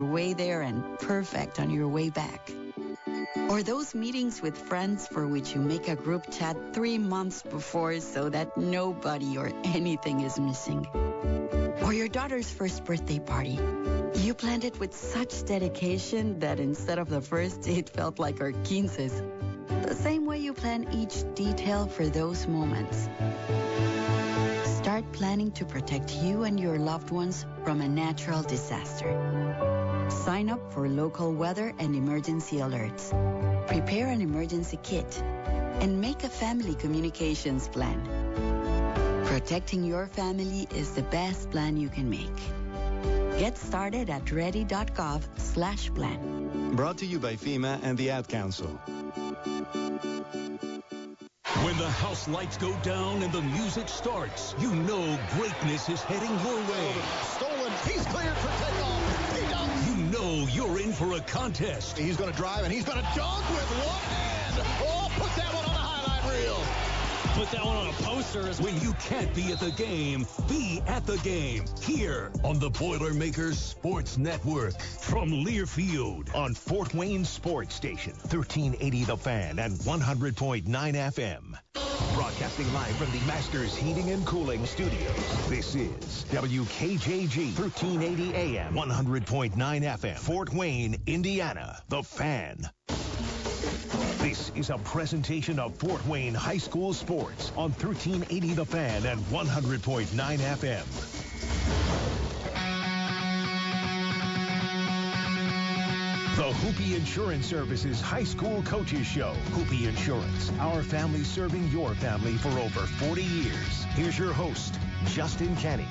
way there and perfect on your way back. Or those meetings with friends for which you make a group chat three months before so that nobody or anything is missing. Or your daughter's first birthday party. You planned it with such dedication that instead of the first, it felt like our quinces. The same way you plan each detail for those moments. Start planning to protect you and your loved ones from a natural disaster. Sign up for local weather and emergency alerts. Prepare an emergency kit and make a family communications plan. Protecting your family is the best plan you can make. Get started at ready.gov slash plan. Brought to you by FEMA and the Ad Council. When the house lights go down and the music starts, you know greatness is heading your way. Stolen. He's cleared for 10 you're in for a contest. He's going to drive and he's going to dunk with one hand. Oh, put that one on the highlight reel. Put that one on a poster as When you can't be at the game, be at the game. Here on the Boilermakers Sports Network from Learfield on Fort Wayne Sports Station, 1380 The Fan and 100.9 FM. Broadcasting live from the Masters Heating and Cooling Studios. This is WKJG 1380 AM, 100.9 FM, Fort Wayne, Indiana. The Fan. This is a presentation of Fort Wayne High School Sports on 1380 The Fan and 100.9 FM. The Hoopy Insurance Services High School Coaches Show. Hoopy Insurance, our family serving your family for over 40 years. Here's your host, Justin Kenny.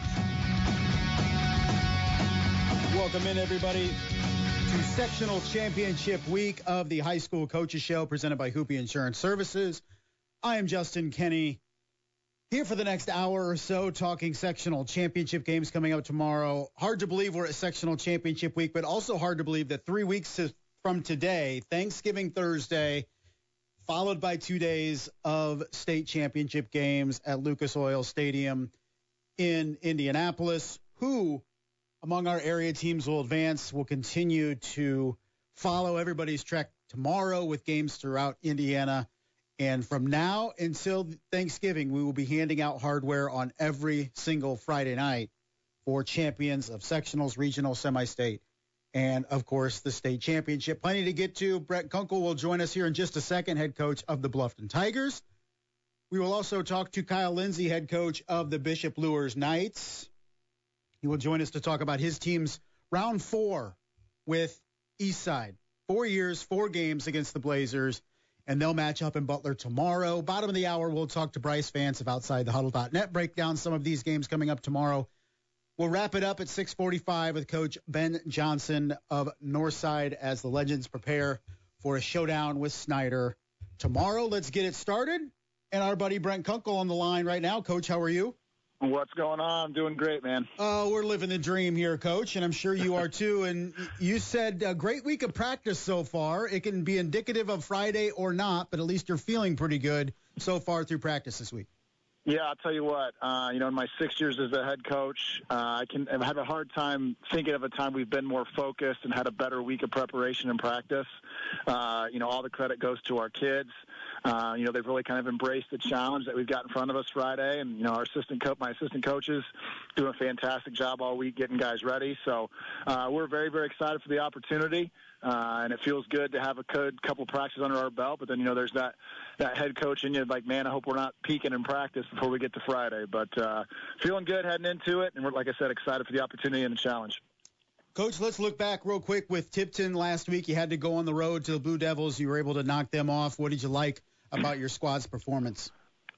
Welcome in, everybody, to sectional championship week of the High School Coaches Show presented by Hoopy Insurance Services. I am Justin Kenny. Here for the next hour or so, talking sectional championship games coming up tomorrow. Hard to believe we're at sectional championship week, but also hard to believe that three weeks from today, Thanksgiving Thursday, followed by two days of state championship games at Lucas Oil Stadium in Indianapolis. Who among our area teams will advance? We'll continue to follow everybody's track tomorrow with games throughout Indiana. And from now until Thanksgiving, we will be handing out hardware on every single Friday night for champions of sectionals, regional, semi state, and of course the state championship. Plenty to get to. Brent Kunkel will join us here in just a second, head coach of the Bluffton Tigers. We will also talk to Kyle Lindsay, head coach of the Bishop Luers Knights. He will join us to talk about his team's round four with Eastside. Four years, four games against the Blazers and they'll match up in Butler tomorrow. Bottom of the hour, we'll talk to Brice Vance of OutsideTheHuddle.net, break down some of these games coming up tomorrow. We'll wrap it up at 6:45 with Coach Ben Johnson of Northside as the Legends prepare for a showdown with Snyder tomorrow. Let's get it started. And our buddy Brent Kunkel on the line right now. Coach, how are you? What's going on? I'm doing great, man. Oh, we're living the dream here, Coach, and I'm sure you are too. And you said a great week of practice so far. It can be indicative of Friday or not, but at least you're feeling pretty good so far through practice this week. Yeah, I'll tell you what. Uh, you know, in my six years as a head coach, uh, I can I've had a hard time thinking of a time we've been more focused and had a better week of preparation and practice. Uh, you know, all the credit goes to our kids. Uh, you know, they've really kind of embraced the challenge that we've got in front of us Friday, and you know, our assistant coach, my assistant coaches, doing a fantastic job all week getting guys ready. So uh, we're very, very excited for the opportunity, uh, and it feels good to have a good couple of practices under our belt. But then you know, there's that that head coach in you, like, man, I hope we're not peaking in practice before we get to Friday. But uh, feeling good heading into it, and we're like I said, excited for the opportunity and the challenge. Coach, let's look back real quick with Tipton last week. You had to go on the road to the Blue Devils. You were able to knock them off. What did you like about your squad's performance?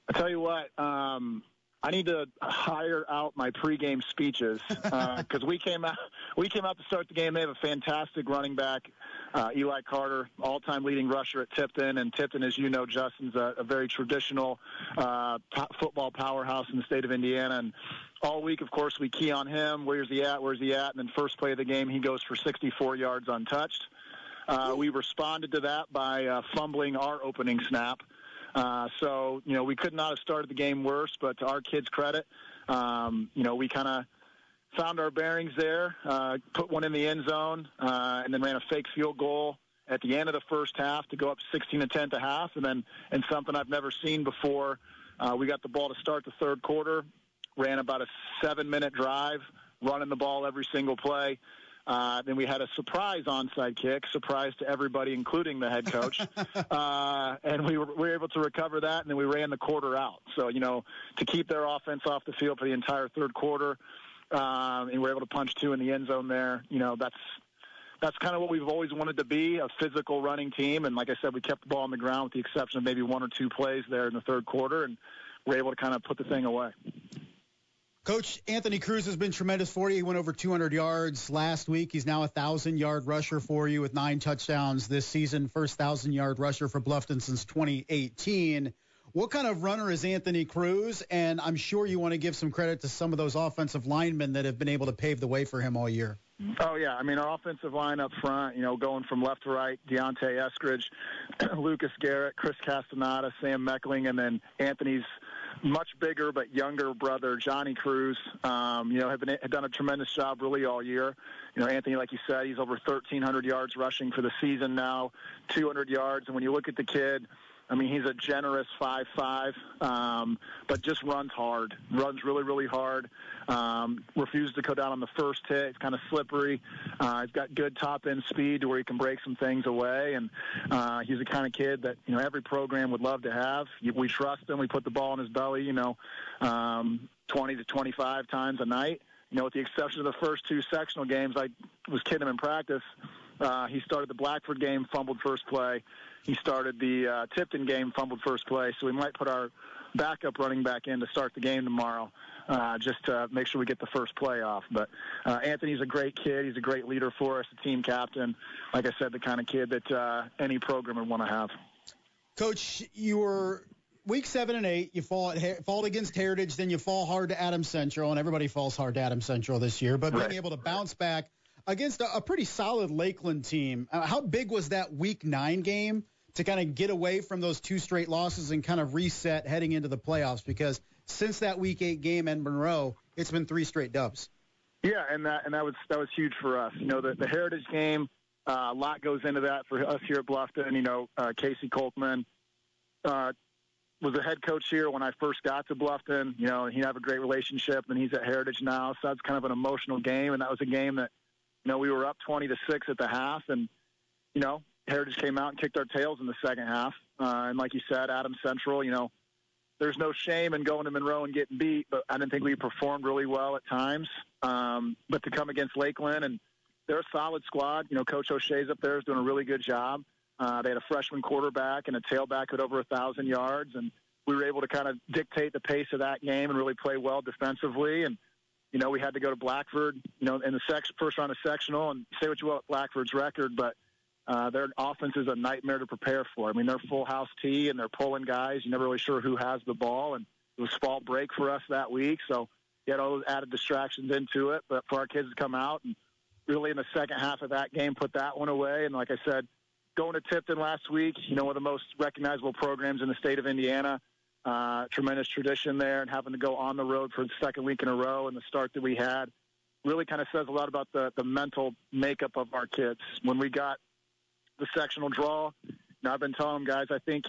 I tell you what, um, I need to hire out my pregame speeches because uh, we came out we came out to start the game. They have a fantastic running back, uh, Eli Carter, all-time leading rusher at Tipton, and Tipton, as you know, Justin's a, a very traditional uh, po- football powerhouse in the state of Indiana. And all week, of course, we key on him. Where's he at? Where's he at? And then first play of the game, he goes for 64 yards untouched. Uh, we responded to that by uh, fumbling our opening snap. Uh, so, you know, we could not have started the game worse, but to our kids' credit, um, you know, we kind of found our bearings there, uh, put one in the end zone, uh, and then ran a fake field goal at the end of the first half to go up 16 to 10 to half, and then and something I've never seen before. Uh, we got the ball to start the third quarter, ran about a seven-minute drive, running the ball every single play. Uh, then we had a surprise onside kick, surprise to everybody, including the head coach. uh, and we were, we were able to recover that, and then we ran the quarter out. So, you know, to keep their offense off the field for the entire third quarter, um, and we were able to punch two in the end zone there, you know, that's that's kind of what we've always wanted to be a physical running team. And like I said, we kept the ball on the ground with the exception of maybe one or two plays there in the third quarter, and we're able to kind of put the thing away. Coach Anthony Cruz has been tremendous for you. He went over 200 yards last week. He's now a thousand yard rusher for you with nine touchdowns this season. First thousand yard rusher for Bluffton since 2018. What kind of runner is Anthony Cruz? And I'm sure you want to give some credit to some of those offensive linemen that have been able to pave the way for him all year. Oh yeah, I mean our offensive line up front, you know, going from left to right, Deontay Eskridge, Lucas Garrett, Chris Castaneda, Sam Meckling, and then Anthony's much bigger but younger brother, Johnny Cruz, um, you know, have, been, have done a tremendous job really all year. You know, Anthony, like you said, he's over 1,300 yards rushing for the season now, 200 yards. And when you look at the kid, I mean, he's a generous five five, um, but just runs hard. Runs really, really hard. Um, refuses to go down on the first hit. It's kind of slippery. Uh, he's got good top end speed to where he can break some things away, and uh, he's the kind of kid that you know every program would love to have. We trust him. We put the ball in his belly, you know, um, 20 to 25 times a night. You know, with the exception of the first two sectional games, I was kidding him in practice. Uh, he started the Blackford game, fumbled first play he started the uh, Tipton game, fumbled first play, so we might put our backup running back in to start the game tomorrow, uh, just to make sure we get the first play off. But uh, Anthony's a great kid. He's a great leader for us, the team captain. Like I said, the kind of kid that uh, any program would want to have. Coach, you were week seven and eight. You fall at, fall against Heritage, then you fall hard to Adams Central, and everybody falls hard to Adams Central this year. But being able to bounce back against a, a pretty solid Lakeland team, uh, how big was that week nine game? to kind of get away from those two straight losses and kind of reset heading into the playoffs because since that week eight game in Monroe, it's been three straight dubs. Yeah, and that and that was that was huge for us. You know, the, the Heritage game, uh, a lot goes into that for us here at Bluffton. You know, uh, Casey Kolkman uh, was the head coach here when I first got to Bluffton. You know, he had a great relationship, and he's at Heritage now. So that's kind of an emotional game, and that was a game that, you know, we were up twenty to six at the half, and you know, Heritage came out and kicked our tails in the second half. Uh, and like you said, Adams Central, you know, there's no shame in going to Monroe and getting beat, but I didn't think we performed really well at times. Um, but to come against Lakeland, and they're a solid squad. You know, Coach O'Shea's up there is doing a really good job. Uh, they had a freshman quarterback and a tailback at over a thousand yards, and we were able to kind of dictate the pace of that game and really play well defensively. And you know, we had to go to Blackford, you know, in the sec- first round of sectional, and say what you at Blackford's record, but uh, their offense is a nightmare to prepare for. I mean, they're full house tee and they're pulling guys. You're never really sure who has the ball, and it was fall break for us that week, so you had all those added distractions into it. But for our kids to come out and really in the second half of that game put that one away, and like I said, going to Tipton last week, you know, one of the most recognizable programs in the state of Indiana. Uh, tremendous tradition there, and having to go on the road for the second week in a row and the start that we had really kind of says a lot about the the mental makeup of our kids. When we got the sectional draw. Now, I've been telling them, guys, I think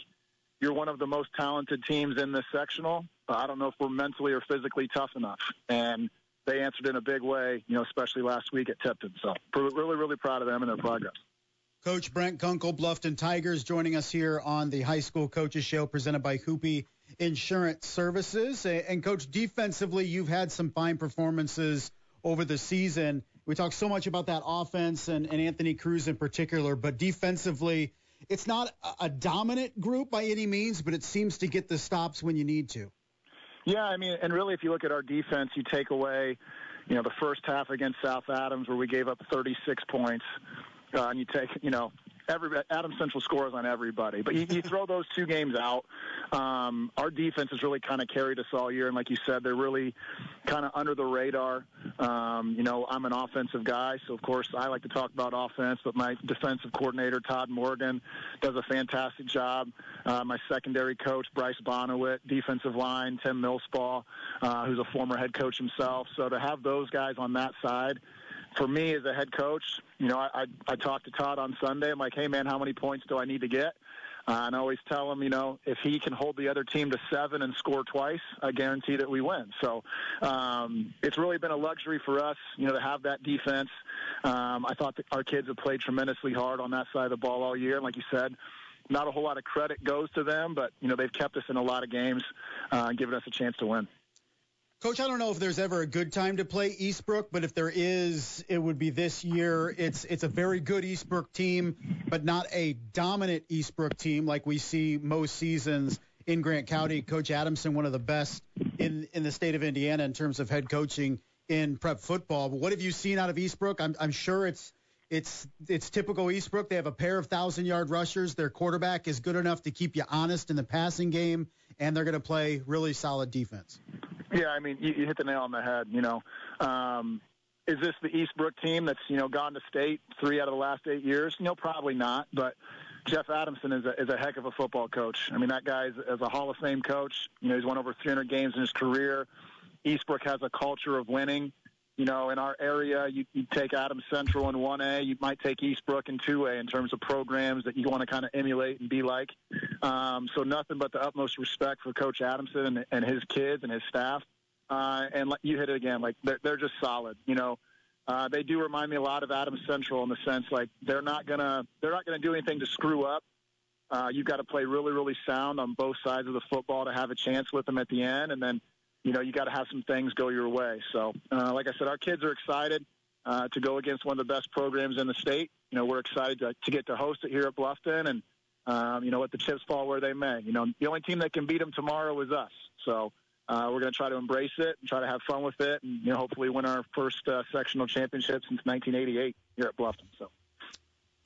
you're one of the most talented teams in this sectional. But I don't know if we're mentally or physically tough enough. And they answered in a big way, you know, especially last week at Tipton. So really, really proud of them and their progress. Coach Brent Kunkel, Bluffton Tigers, joining us here on the High School Coaches Show presented by Hoopy Insurance Services. And, Coach, defensively, you've had some fine performances over the season. We talk so much about that offense and, and Anthony Cruz in particular, but defensively, it's not a, a dominant group by any means, but it seems to get the stops when you need to. Yeah, I mean, and really, if you look at our defense, you take away, you know, the first half against South Adams where we gave up 36 points, uh, and you take, you know, every Adam Central scores on everybody. But you, you throw those two games out. Um, our defense has really kind of carried us all year, and like you said, they're really kind of under the radar. Um, you know, I'm an offensive guy, so of course I like to talk about offense. But my defensive coordinator Todd Morgan does a fantastic job. Uh, my secondary coach Bryce Bonowit, defensive line Tim Millspaw, uh, who's a former head coach himself. So to have those guys on that side for me as a head coach, you know, I, I, I talked to Todd on Sunday. I'm like, hey, man, how many points do I need to get? Uh, and I always tell him, you know, if he can hold the other team to seven and score twice, I guarantee that we win. So um, it's really been a luxury for us, you know, to have that defense. Um, I thought that our kids have played tremendously hard on that side of the ball all year. And like you said, not a whole lot of credit goes to them, but you know they've kept us in a lot of games, uh, giving us a chance to win. Coach, I don't know if there's ever a good time to play Eastbrook, but if there is, it would be this year. It's it's a very good Eastbrook team, but not a dominant Eastbrook team like we see most seasons in Grant County. Coach Adamson, one of the best in in the state of Indiana in terms of head coaching in prep football. But what have you seen out of Eastbrook? I'm I'm sure it's it's it's typical Eastbrook. They have a pair of thousand yard rushers. Their quarterback is good enough to keep you honest in the passing game, and they're going to play really solid defense. Yeah, I mean, you, you hit the nail on the head. You know, um, is this the Eastbrook team that's you know gone to state three out of the last eight years? Know, probably not. But Jeff Adamson is a, is a heck of a football coach. I mean, that guy is, is a Hall of Fame coach. You know, he's won over 300 games in his career. Eastbrook has a culture of winning. You know, in our area, you, you take Adams Central in 1A, you might take Eastbrook in 2A in terms of programs that you want to kind of emulate and be like. Um, so nothing but the utmost respect for Coach Adamson and, and his kids and his staff. Uh, and you hit it again, like they're, they're just solid. You know, uh, they do remind me a lot of Adams Central in the sense like they're not gonna they're not gonna do anything to screw up. Uh, you've got to play really really sound on both sides of the football to have a chance with them at the end, and then you know you got to have some things go your way. So, uh, like I said, our kids are excited uh, to go against one of the best programs in the state. You know, we're excited to, to get to host it here at Bluffton, and um, you know, let the chips fall where they may. You know, the only team that can beat them tomorrow is us. So. Uh, we're going to try to embrace it and try to have fun with it, and you know, hopefully win our first uh, sectional championship since 1988 here at Bluffton. So.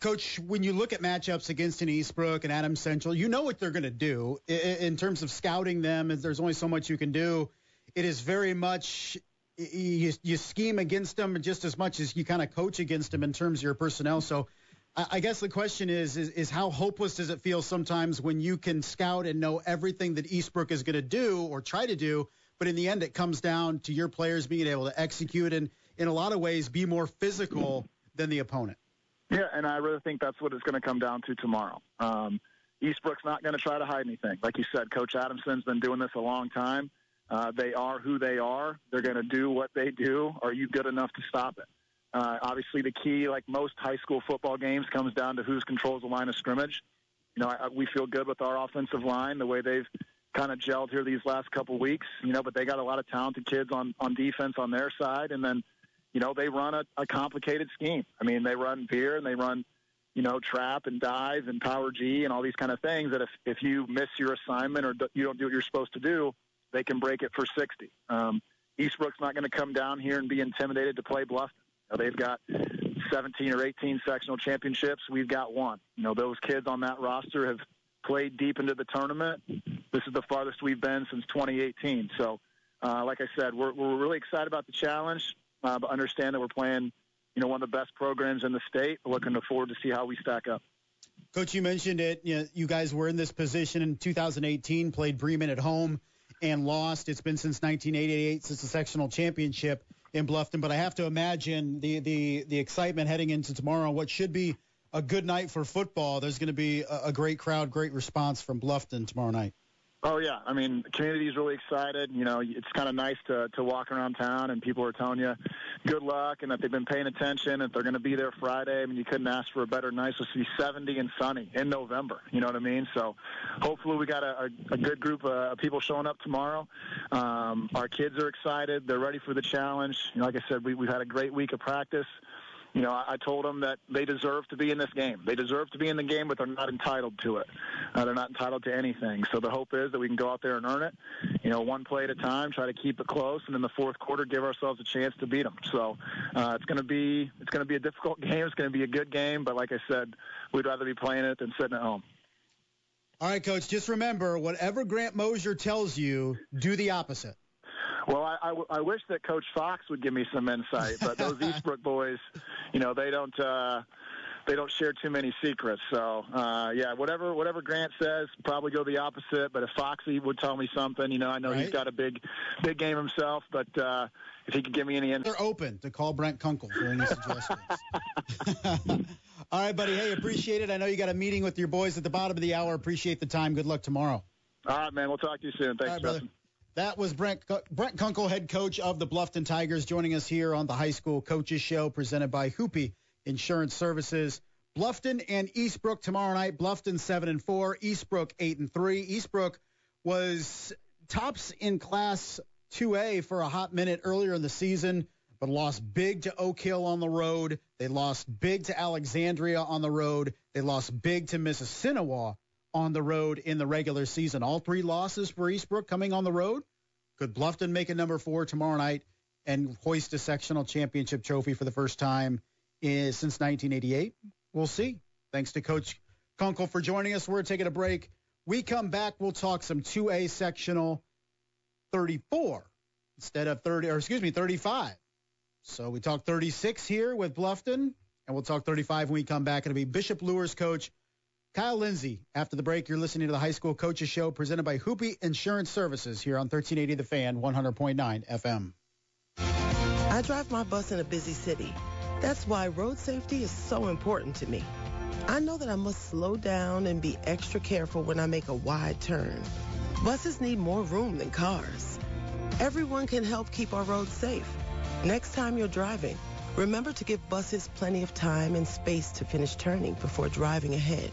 Coach, when you look at matchups against an Eastbrook and Adams Central, you know what they're going to do in terms of scouting them. There's only so much you can do it is very much you, you scheme against them just as much as you kind of coach against them in terms of your personnel. So I, guess the question is, is, is how hopeless does it feel sometimes when you can scout and know everything that Eastbrook is going to do or try to do, but in the end it comes down to your players being able to execute and in a lot of ways be more physical than the opponent. Yeah, and I really think that's what it's going to come down to tomorrow. Um, Eastbrook's not going to try to hide anything. Like you said, Coach Adamson's been doing this a long time. Uh, they are who they are. They're going to do what they do. Are you good enough to stop it? Uh, obviously, the key, like most high school football games, comes down to who's controls the line of scrimmage. You know, I, we feel good with our offensive line, the way they've kind of gelled here these last couple weeks. You know, but they got a lot of talented kids on on defense on their side, and then, you know, they run a, a complicated scheme. I mean, they run veer and they run, you know, trap and dive and power G and all these kind of things. That if if you miss your assignment or you don't do what you're supposed to do, they can break it for 60. Um, Eastbrook's not going to come down here and be intimidated to play Bluffton. You know, they've got 17 or 18 sectional championships. We've got one. You know, those kids on that roster have played deep into the tournament. This is the farthest we've been since 2018. So, uh, like I said, we're, we're really excited about the challenge, uh, but understand that we're playing, you know, one of the best programs in the state. Looking forward to see how we stack up. Coach, you mentioned it. You, know, you guys were in this position in 2018, played Bremen at home and lost. It's been since 1988 since the sectional championship in Bluffton. But I have to imagine the the the excitement heading into tomorrow. What should be a good night for football. There's going to be a, a great crowd, great response from Bluffton tomorrow night. Oh yeah, I mean, the community is really excited. You know, it's kind of nice to to walk around town and people are telling you good luck and that they've been paying attention and they're going to be there Friday. I mean, you couldn't ask for a better night. It's to be 70 and sunny in November. You know what I mean? So, hopefully, we got a, a, a good group of people showing up tomorrow. Um, our kids are excited. They're ready for the challenge. You know, like I said, we we've had a great week of practice. You know, I, I told them that they deserve to be in this game. They deserve to be in the game, but they're not entitled to it. Uh, they're not entitled to anything. So the hope is that we can go out there and earn it. You know, one play at a time, try to keep it close, and in the fourth quarter, give ourselves a chance to beat them. So uh, it's going to be it's going to be a difficult game. It's going to be a good game, but like I said, we'd rather be playing it than sitting at home. All right, coach. Just remember, whatever Grant Mosier tells you, do the opposite. Well, I, I, I wish that Coach Fox would give me some insight, but those Eastbrook boys, you know, they don't uh, they don't share too many secrets. So uh, yeah, whatever whatever Grant says, probably go the opposite. But if Foxy would tell me something, you know, I know Right. he's got a big big game himself, but uh, if he could give me any insight. They're open to call Brent Kunkel for any suggestions. All right, buddy. Hey, appreciate it. I know you got a meeting with your boys at the bottom of the hour. Appreciate the time. Good luck tomorrow. All right, man. We'll talk to you soon. Thanks, All right, brother. That was Brent Brent Kunkel, head coach of the Bluffton Tigers, joining us here on the High School Coaches Show, presented by Hoopy Insurance Services. Bluffton and Eastbrook tomorrow night. Bluffton seven and four, Eastbrook eight and three. Eastbrook was tops in Class 2A for a hot minute earlier in the season, but lost big to Oak Hill on the road. They lost big to Alexandria on the road. They lost big to Mississinewa on the road in the regular season. All three losses for Eastbrook coming on the road. Could Bluffton make it number four tomorrow night and hoist a sectional championship trophy for the first time in, since 1988? We'll see. Thanks to Coach Kunkel for joining us. We're taking a break. We come back, we'll talk some 2A sectional 34 instead of 30, or excuse me, 35. So we talk 36 here with Bluffton, and we'll talk 35 when we come back. It'll be Bishop Luers coach Kyle Lindsay. After the break, you're listening to the High School Coaches Show presented by Hoopy Insurance Services here on 1380 The Fan, 100.9 FM. I drive my bus in a busy city. That's why road safety is so important to me. I know that I must slow down and be extra careful when I make a wide turn. Buses need more room than cars. Everyone can help keep our roads safe. Next time you're driving, remember to give buses plenty of time and space to finish turning before driving ahead.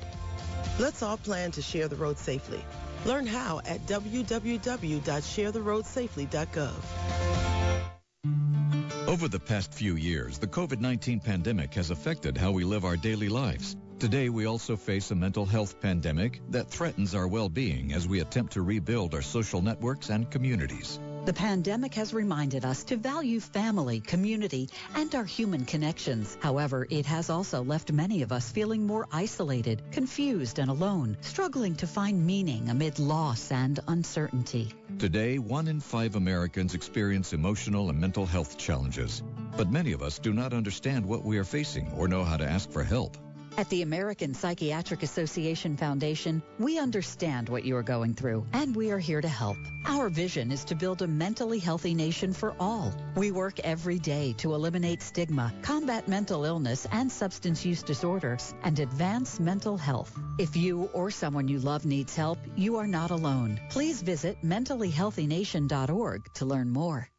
Let's all plan to share the road safely. Learn how at www.sharetheroadsafely.gov. Over the past few years, the COVID-19 pandemic has affected how we live our daily lives. Today, we also face a mental health pandemic that threatens our well-being as we attempt to rebuild our social networks and communities. The pandemic has reminded us to value family, community, and our human connections. However, it has also left many of us feeling more isolated, confused, and alone, struggling to find meaning amid loss and uncertainty. Today, one in five Americans experience emotional and mental health challenges. But many of us do not understand what we are facing or know how to ask for help. At the American Psychiatric Association Foundation, we understand what you are going through, and we are here to help. Our vision is to build a mentally healthy nation for all. We work every day to eliminate stigma, combat mental illness and substance use disorders, and advance mental health. If you or someone you love needs help, you are not alone. Please visit mentallyhealthynation.org to learn more.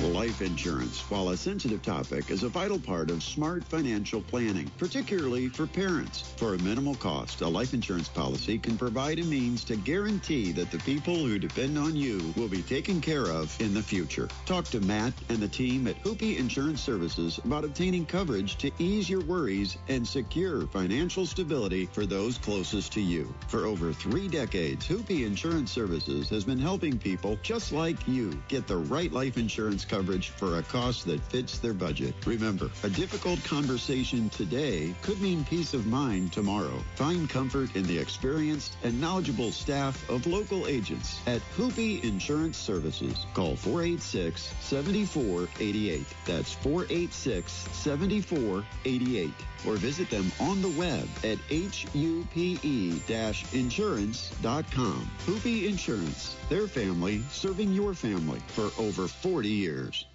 Life insurance, while a sensitive topic, is a vital part of smart financial planning, particularly for parents. For a minimal cost, a life insurance policy can provide a means to guarantee that the people who depend on you will be taken care of in the future. Talk to Matt and the team at Hoopy Insurance Services about obtaining coverage to ease your worries and secure financial stability for those closest to you. For over three decades, Hoopy Insurance Services has been helping people just like you get the right life insurance coverage for a cost that fits their budget. Remember, a difficult conversation today could mean peace of mind tomorrow. Find comfort in the experienced and knowledgeable staff of local agents at Hoopy Insurance Services. Call 486-7488. That's 486-7488. Or visit them on the web at hupe-insurance.com. Hoopy Insurance, their family serving your family for over 40 years.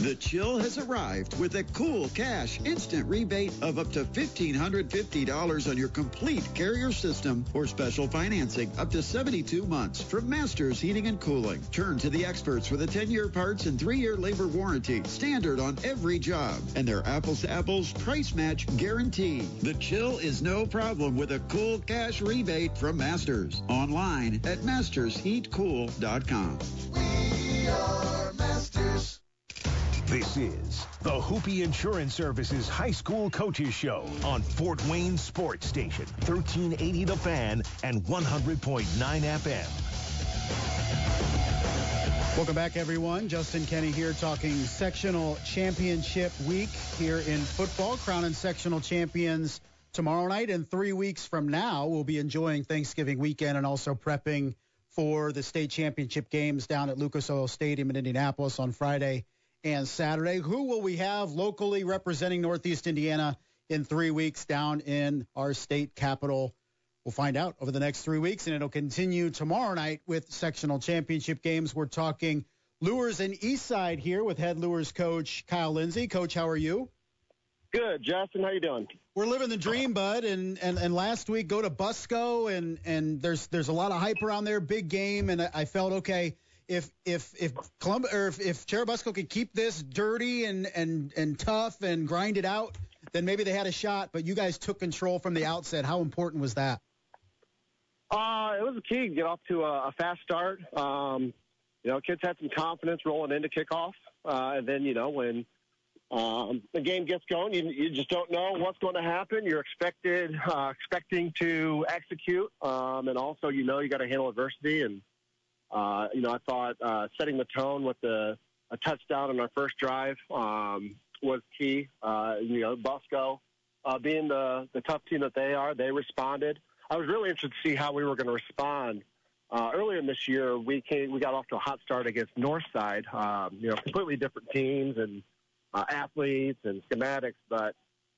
The chill has arrived with a cool cash instant rebate of up to $1,550 on your complete carrier system or special financing up to 72 months from Masters Heating and Cooling. Turn to the experts with a 10-year parts and 3-year labor warranty, standard on every job, and their apples-to-apples price match guarantee. The chill is no problem with a cool cash rebate from Masters. Online at mastersheatcool.com. This is the Hoopy Insurance Services High School Coaches Show on Fort Wayne Sports Station, 1380 The Fan and 100.9 FM. Welcome back, everyone. Justin Kenny here talking sectional championship week here in football. Crowning sectional champions tomorrow night and three weeks from now. We'll be enjoying Thanksgiving weekend and also prepping for the state championship games down at Lucas Oil Stadium in Indianapolis on Friday and Saturday. Who will we have locally representing Northeast Indiana in three weeks down in our state capital? We'll find out over the next three weeks, and it'll continue tomorrow night with sectional championship games. We're talking Luers and Eastside here with head Luers coach Kyle Lindsay. Coach, how are you? Good, Justin. How you doing? We're living the dream, bud. And and, and last week go to Busco, and and there's there's a lot of hype around there, big game, and I felt okay. If if if Columbus or if, if Churubusco could keep this dirty and and and tough and grind it out, then maybe they had a shot. But you guys took control from the outset. How important was that? Uh, it was key to get off to a, a fast start. Um, you know, kids had some confidence rolling into kickoff, uh, and then you know when um, the game gets going, you, you just don't know what's going to happen. You're expected uh, expecting to execute, um, and also you know you got to handle adversity. And uh, you know, I thought uh, setting the tone with the a touchdown on our first drive um, was key. Uh, you know, Busco uh, being the the tough team that they are, they responded. I was really interested to see how we were going to respond. Uh, earlier in this year, we came, we got off to a hot start against Northside. Um, you know, completely different teams and uh, athletes and schematics, but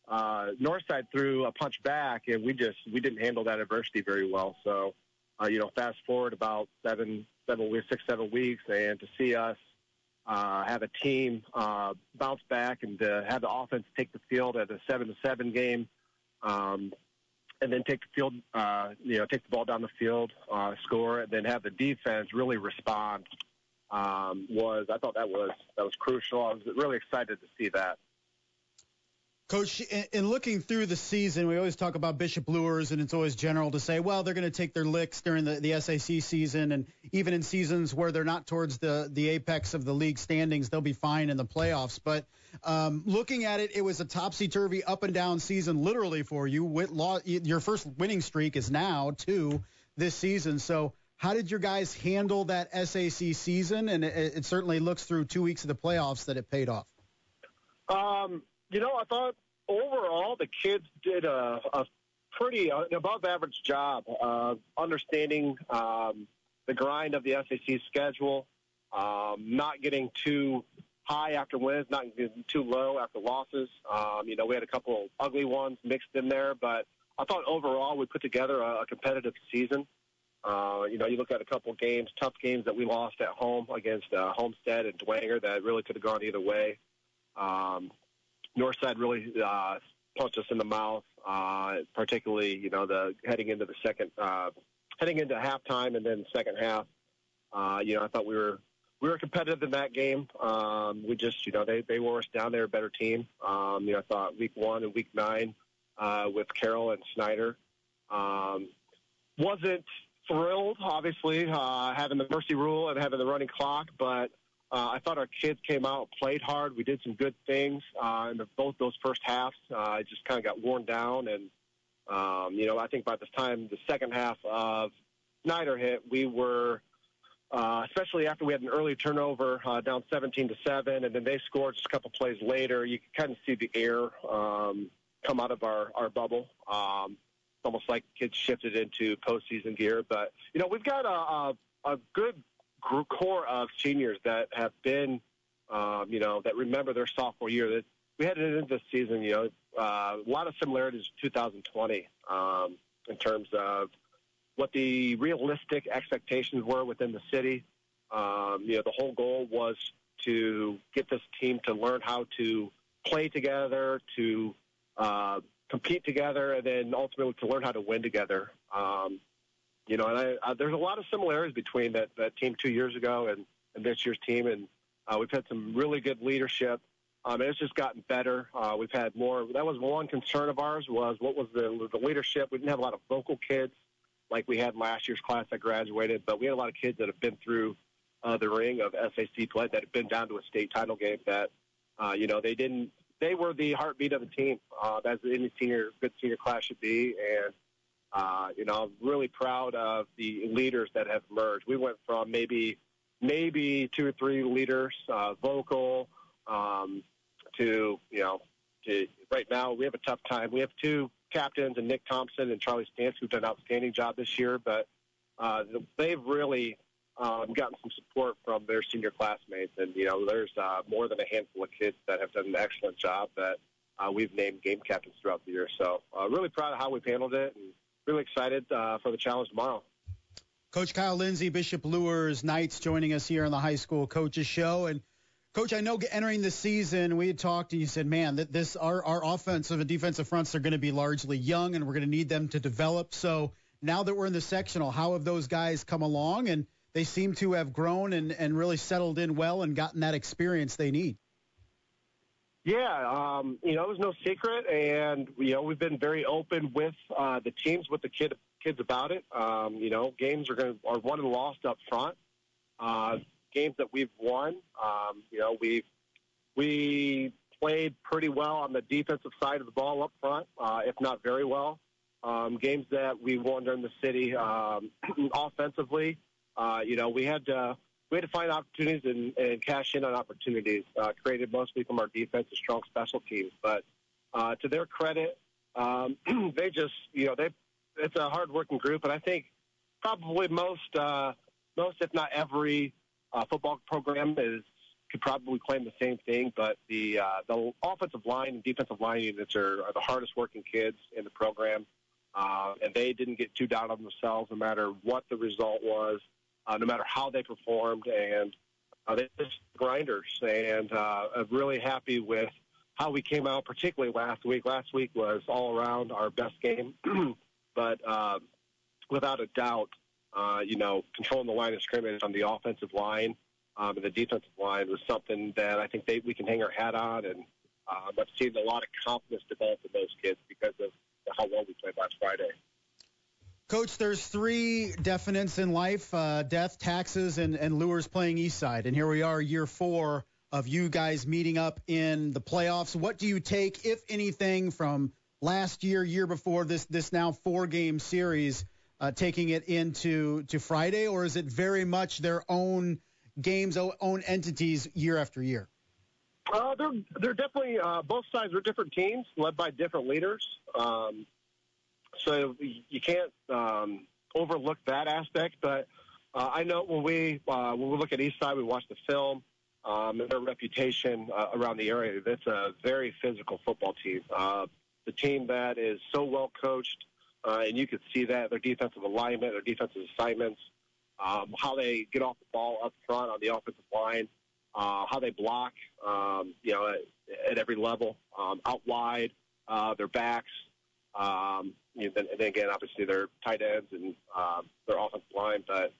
uh, Northside threw a punch back, and we just we didn't handle that adversity very well. So, uh, you know, fast forward about seven, seven weeks, six, seven weeks, and to see us uh, have a team uh, bounce back and to have the offense take the field at a seven to seven game. Um, and then take the field, uh, you know, take the ball down the field, uh, score, and then have the defense really respond. Um, was I thought that was that was crucial. I was really excited to see that. Coach, in looking through the season, we always talk about Bishop Luers, and it's always general to say, well, they're going to take their licks during the, the SAC season, and even in seasons where they're not towards the, the apex of the league standings, they'll be fine in the playoffs. But um, looking at it, it was a topsy turvy, up and down season, literally for you. Your first winning streak is now two this season. So, how did your guys handle that SAC season? And it, it certainly looks through two weeks of the playoffs that it paid off. Um, you know, I thought overall the kids did a, a pretty above average job of understanding um, the grind of the SAC schedule, um, not getting too high after wins, not getting too low after losses. Um, you know, we had a couple ugly ones mixed in there, but I thought overall we put together a, a competitive season. Uh, you know, you look at a couple games, tough games that we lost at home against uh, Homestead and Dwenger that really could have gone either way. Um, Northside really uh, punched us in the mouth, uh, particularly you know the heading into the second, uh, heading into halftime and then second half. Uh, you know, I thought we were we were competitive in that game. Um, we just you know they they wore us down. They're a better team. Um, you know, I thought week one and week nine uh, with Carroll and Snyder um, wasn't thrilled, obviously, uh, having the mercy rule and having the running clock, but uh, I thought our kids came out, played hard. We did some good things uh, in the, both those first halves. Uh, it just kind of got worn down, and um, you know, I think by the time the second half of Snyder hit, we were, uh, especially after we had an early turnover uh, down 17 to seven, and then they scored just a couple plays later. You could kind of see the air um, come out of our our bubble. Um, almost like kids shifted into postseason gear. But you know, we've got a, a, a good core of seniors that have been, um, you know, that remember their sophomore year. That we had headed into this season, you know, uh, a lot of similarities to 2020 um, in terms of what the realistic expectations were within the city. Um, you know, the whole goal was to get this team to learn how to play together, to uh, compete together, and then ultimately to learn how to win together. Um, you know, and I, I, there's a lot of similarities between that, that team two years ago and, and this year's team. And uh, we've had some really good leadership. Um, and it's just gotten better. Uh, we've had more. That was one concern of ours was what was the, the leadership. We didn't have a lot of vocal kids like we had last year's class that graduated, but we had a lot of kids that have been through uh, the ring of SAC play that have been down to a state title game that Uh, you know, they didn't. They were the heartbeat of the team, uh, as any senior good senior class should be, and uh, you know, I'm really proud of the leaders that have emerged. We went from maybe maybe two or three leaders, uh, vocal, um, to you know, to right now we have a tough time. We have two captains, and Nick Thompson and Charlie Stance, who've done an outstanding job this year, but uh, they've really um, gotten some support from their senior classmates, and you know, there's uh, more than a handful of kids that have done an excellent job that uh, we've named game captains throughout the year. So, uh, really proud of how we've handled it, and really excited uh, for the challenge tomorrow. Coach Kyle Lindsay, Bishop Luers Knights, joining us here on the High School Coaches Show, and Coach, I know entering the season, we had talked and you said, man, that this our our offensive and defensive fronts are going to be largely young, and we're going to need them to develop. So now that we're in the sectional, how have those guys come along? And they seem to have grown and, and really settled in well and gotten that experience they need. Yeah, um, you know, it was no secret, and you know, we've been very open with uh, the teams, with the kid kids about it. Um, you know, games are going are won and lost up front. Uh, games that we've won, um, you know, we we played pretty well on the defensive side of the ball up front, uh, if not very well. Um, games that we won during the city um, offensively, uh, you know, we had to we had to find opportunities and, and cash in on opportunities uh, created mostly from our defense and strong special teams. But uh, to their credit, um, they just you know they it's a hardworking group, and I think probably most uh, most if not every uh, football program is could probably claim the same thing. But the uh, the offensive line and defensive line units are, are the hardest working kids in the program. Uh, and they didn't get too down on themselves no matter what the result was uh, no matter how they performed, and uh, they're just grinders. And uh, I'm really happy with how we came out, particularly last week. Last week was all around our best game, but uh, without a doubt, uh, you know, controlling the line of scrimmage on the offensive line um, and the defensive line was something that I think they, we can hang our hat on. And um, I've seen a lot of confidence develop in those kids because of how well we played last Friday. Coach, there's three definites in life uh, death, taxes, and, and Luers playing East Side. And here we are, year four of you guys meeting up in the playoffs. What do you take, if anything, from last year, year before, this this now four game series, uh, taking it into to Friday? Or is it very much their own games, own entities year after year? Uh, they're they're definitely uh, both sides are different teams led by different leaders. Um, so you can't um, overlook that aspect. But uh, I know when we uh, when we look at East Side, we watch the film. Um, and their reputation uh, around the area. That's a very physical football team. Uh, the team that is so well coached, uh, and you can see that their defensive alignment, their defensive assignments, um, how they get off the ball up front on the offensive line, uh, how they block, um, you know, at, at every level, um, out wide, uh, their backs, um, you know, then, then again, obviously they're tight ends and um, their offensive line, but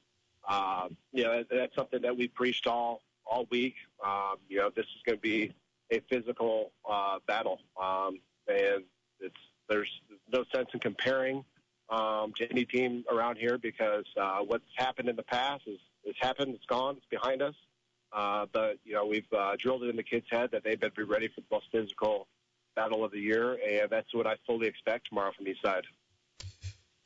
um, you know that, that's something that we preached all all week. Um, you know, this is going to be a physical uh, battle, um, and it's there's no sense in comparing um, to any team around here because uh, what's happened in the past is it's happened, it's gone, it's behind us. Uh, but you know, we've uh, drilled it in the kids' head that they better be ready for the most physical battle of the year, and that's what I fully expect tomorrow from Eastside.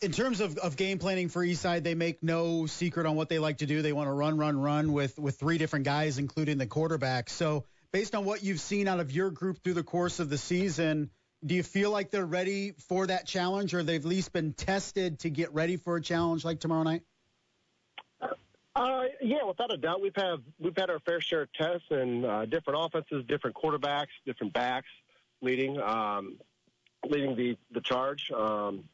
In terms of, of game planning for Eastside, they make no secret on what they like to do. They want to run, run, run with with three different guys, including the quarterback. So, based on what you've seen out of your group through the course of the season, do you feel like they're ready for that challenge, or they've at least been tested to get ready for a challenge like tomorrow night? Uh, yeah, without a doubt, we've had we've had our fair share of tests and uh, different offenses, different quarterbacks, different backs leading um, leading the the charge. Um,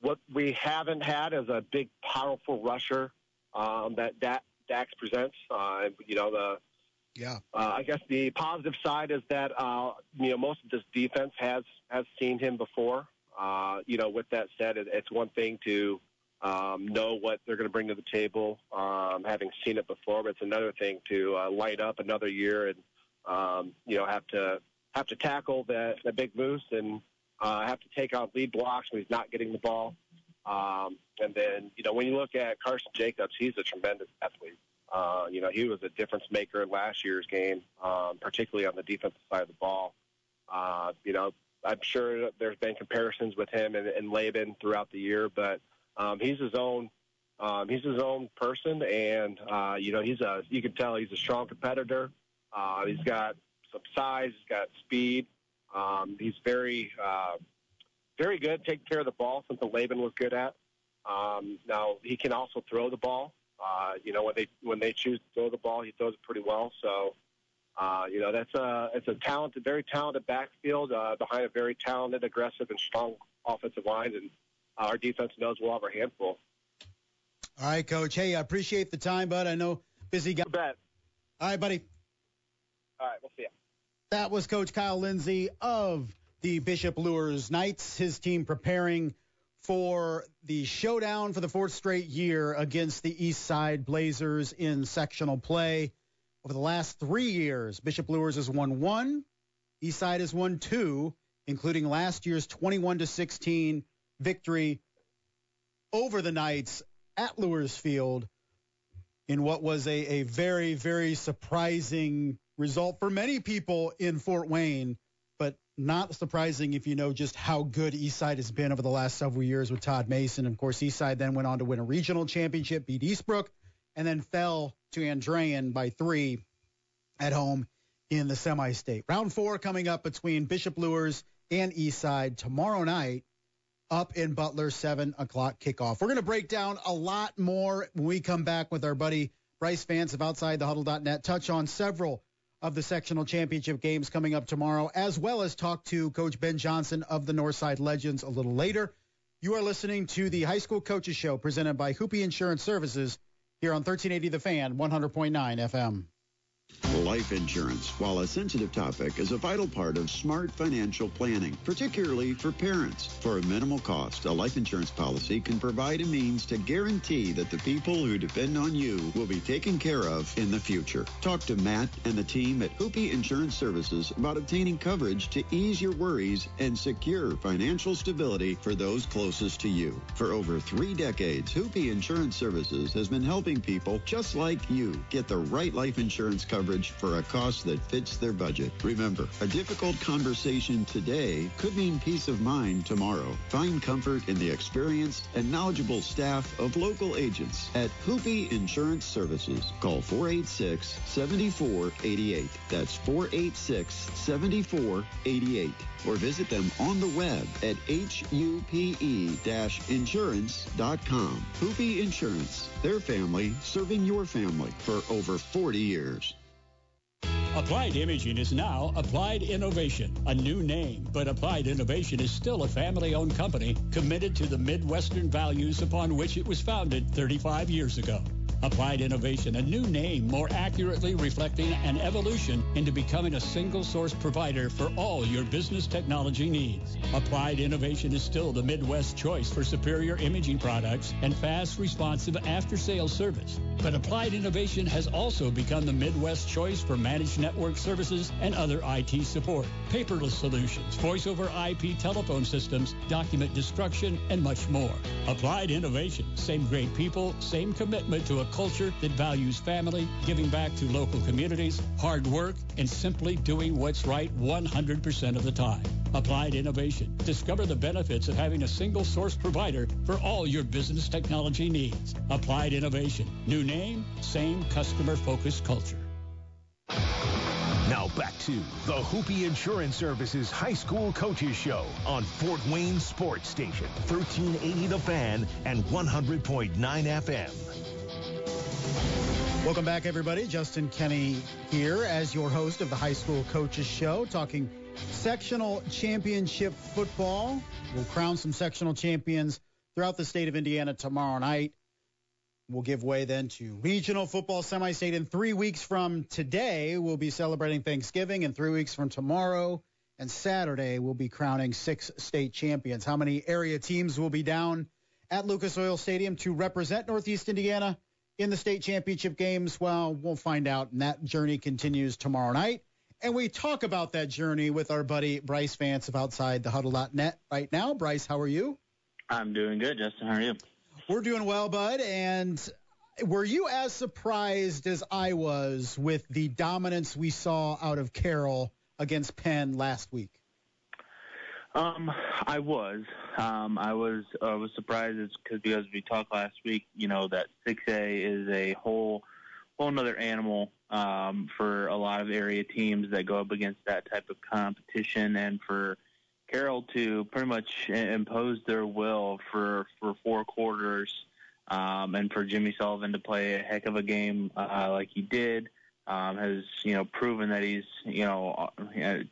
what we haven't had is a big, powerful rusher um, that Dax presents. Uh, you know the yeah. Uh, I guess the positive side is that uh, you know most of this defense has has seen him before. Uh, you know, with that said, it, it's one thing to um, know what they're going to bring to the table, um, having seen it before, but it's another thing to uh, light up another year and um, you know have to have to tackle the, the big moose and uh, have to take out lead blocks when he's not getting the ball. Um, and then, you know, when you look at Carson Jacobs, he's a tremendous athlete. Uh, you know, he was a difference maker in last year's game, um, particularly on the defensive side of the ball. Uh, you know, I'm sure there's been comparisons with him and, and Laban throughout the year, but um, he's his own. Um, he's his own person, and uh, you know he's a. You can tell he's a strong competitor. Uh, he's got some size. He's got speed. Um, he's very, uh, very good taking care of the ball. Something Laban was good at. Um, now he can also throw the ball. Uh, you know when they when they choose to throw the ball, he throws it pretty well. So uh, you know, that's a it's a talented, very talented backfield uh, behind a very talented, aggressive, and strong offensive line, and our defense knows we'll have our handful. All right, Coach. Hey, I appreciate the time, bud. I know busy guy. Bet. All right, buddy. All right, we'll see you. That was Coach Kyle Lindsay of the Bishop Luers Knights. His team preparing for the showdown for the fourth straight year against the East Side Blazers in sectional play. Over the last three years, Bishop Luers has won one, East Side has won two, including last year's 21 to 16 victory over the Knights at Luers Field in what was a, a very, very surprising result for many people in Fort Wayne, but not surprising if you know just how good Eastside has been over the last several years with Todd Mason. Of course, Eastside then went on to win a regional championship, beat Eastbrook, and then fell to Andrean by three at home in the semi-state. Round four coming up between Bishop Luers and Eastside tomorrow night up in Butler, 7 o'clock kickoff. We're going to break down a lot more when we come back with our buddy Brice Vance of OutsideTheHuddle.net, touch on several of the sectional championship games coming up tomorrow, as well as talk to Coach Ben Johnson of the Northside Legends a little later. You are listening to the High School Coaches Show presented by Hupe Insurance Services here on 1380 The Fan, 100.9 FM. Life insurance, while a sensitive topic, is a vital part of smart financial planning, particularly for parents. For a minimal cost, a life insurance policy can provide a means to guarantee that the people who depend on you will be taken care of in the future. Talk to Matt and the team at Hupe Insurance Services about obtaining coverage to ease your worries and secure financial stability for those closest to you. For over three decades, Hupe Insurance Services has been helping people just like you get the right life insurance coverage for a cost that fits their budget. Remember, a difficult conversation today could mean peace of mind tomorrow. Find comfort in the experienced and knowledgeable staff of local agents at Hupe Insurance Services. Call 486-7488. That's 486-7488. Or visit them on the web at hupe-insurance.com. Hupe Insurance, their family serving your family for over 40 years. Applied Imaging is now Applied Innovation, a new name, but Applied Innovation is still a family-owned company committed to the Midwestern values upon which it was founded 35 years ago. Applied Innovation, a new name more accurately reflecting an evolution into becoming a single source provider for all your business technology needs. Applied Innovation is still the Midwest choice for superior imaging products and fast responsive after sales service. But Applied Innovation has also become the Midwest choice for managed network services and other IT support, paperless solutions, voice over IP telephone systems, document destruction, and much more. Applied Innovation, same great people, same commitment to a culture that values family, giving back to local communities, hard work, and simply doing what's right 100% of the time. Applied Innovation. Discover the benefits of having a single source provider for all your business technology needs. Applied Innovation. New name, same customer focused culture. Now back to the Hupe Insurance Services High School Coaches Show on Fort Wayne Sports Station, 1380 The Fan and 100.9 FM. Welcome back, everybody. Justin Kenny here as your host of the High School Coaches Show, talking sectional championship football. We'll crown some sectional champions throughout the state of Indiana tomorrow night. We'll give way then to regional football semi-state. In three weeks from today, we'll be celebrating Thanksgiving. And three weeks from tomorrow and Saturday, we'll be crowning six state champions. How many area teams will be down at Lucas Oil Stadium to represent Northeast Indiana in the state championship games? Well, we'll find out. And that journey continues tomorrow night. And we talk about that journey with our buddy Brice Vance of OutsideTheHuddle.net right now. Brice, how are you? I'm doing good, Justin. How are you? We're doing well, bud. And were you as surprised as I was with the dominance we saw out of Carroll against Penn last week? Um, I was. Um, I was. I was surprised cause, because we talked last week. You know that 6A is a whole, whole another animal um, for a lot of area teams that go up against that type of competition, and for Carroll to pretty much impose their will for for four quarters, um, and for Jimmy Sullivan to play a heck of a game uh, like he did, um, has you know proven that he's you know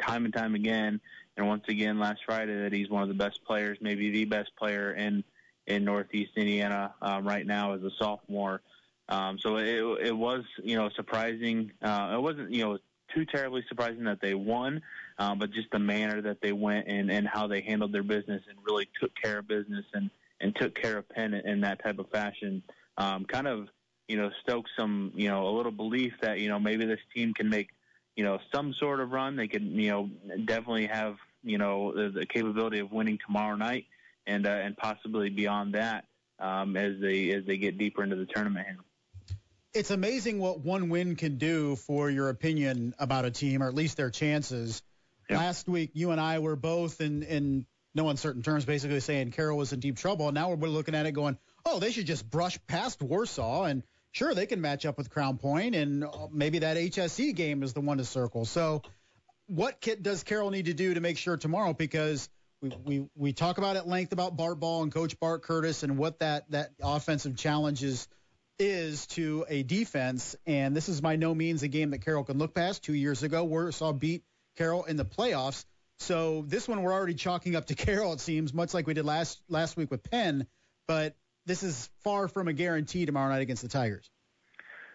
time and time again and once again last Friday that he's one of the best players, maybe the best player in in Northeast Indiana um, right now as a sophomore. Um, so it it was you know surprising. Uh, it wasn't you know too terribly surprising that they won, um, but just the manner that they went and and how they handled their business and really took care of business and and took care of Penn in that type of fashion. Um, kind of you know stoked some you know a little belief that you know maybe this team can make you know, some sort of run. They could, you know, definitely have, you know, the, the capability of winning tomorrow night and uh, and possibly beyond that um, as they as they get deeper into the tournament. Here. It's amazing what one win can do for your opinion about a team, or at least their chances. Yep. Last week, you and I were both in in no uncertain terms, basically saying Carroll was in deep trouble. And now we're looking at it, going, "Oh, they should just brush past Warsaw and." sure they can match up with Crown Point, and uh, maybe that HSE game is the one to circle. So, what kit does Carroll need to do to make sure tomorrow? Because we, we, we talk about at length about Bart Ball and Coach Bart Curtis and what that that offensive challenge is is to a defense. And this is by no means a game that Carroll can look past. Two years ago, Warsaw beat Carroll in the playoffs. So this one we're already chalking up to Carroll, it seems, much like we did last last week with Penn. But this is far from a guarantee tomorrow night against the Tigers.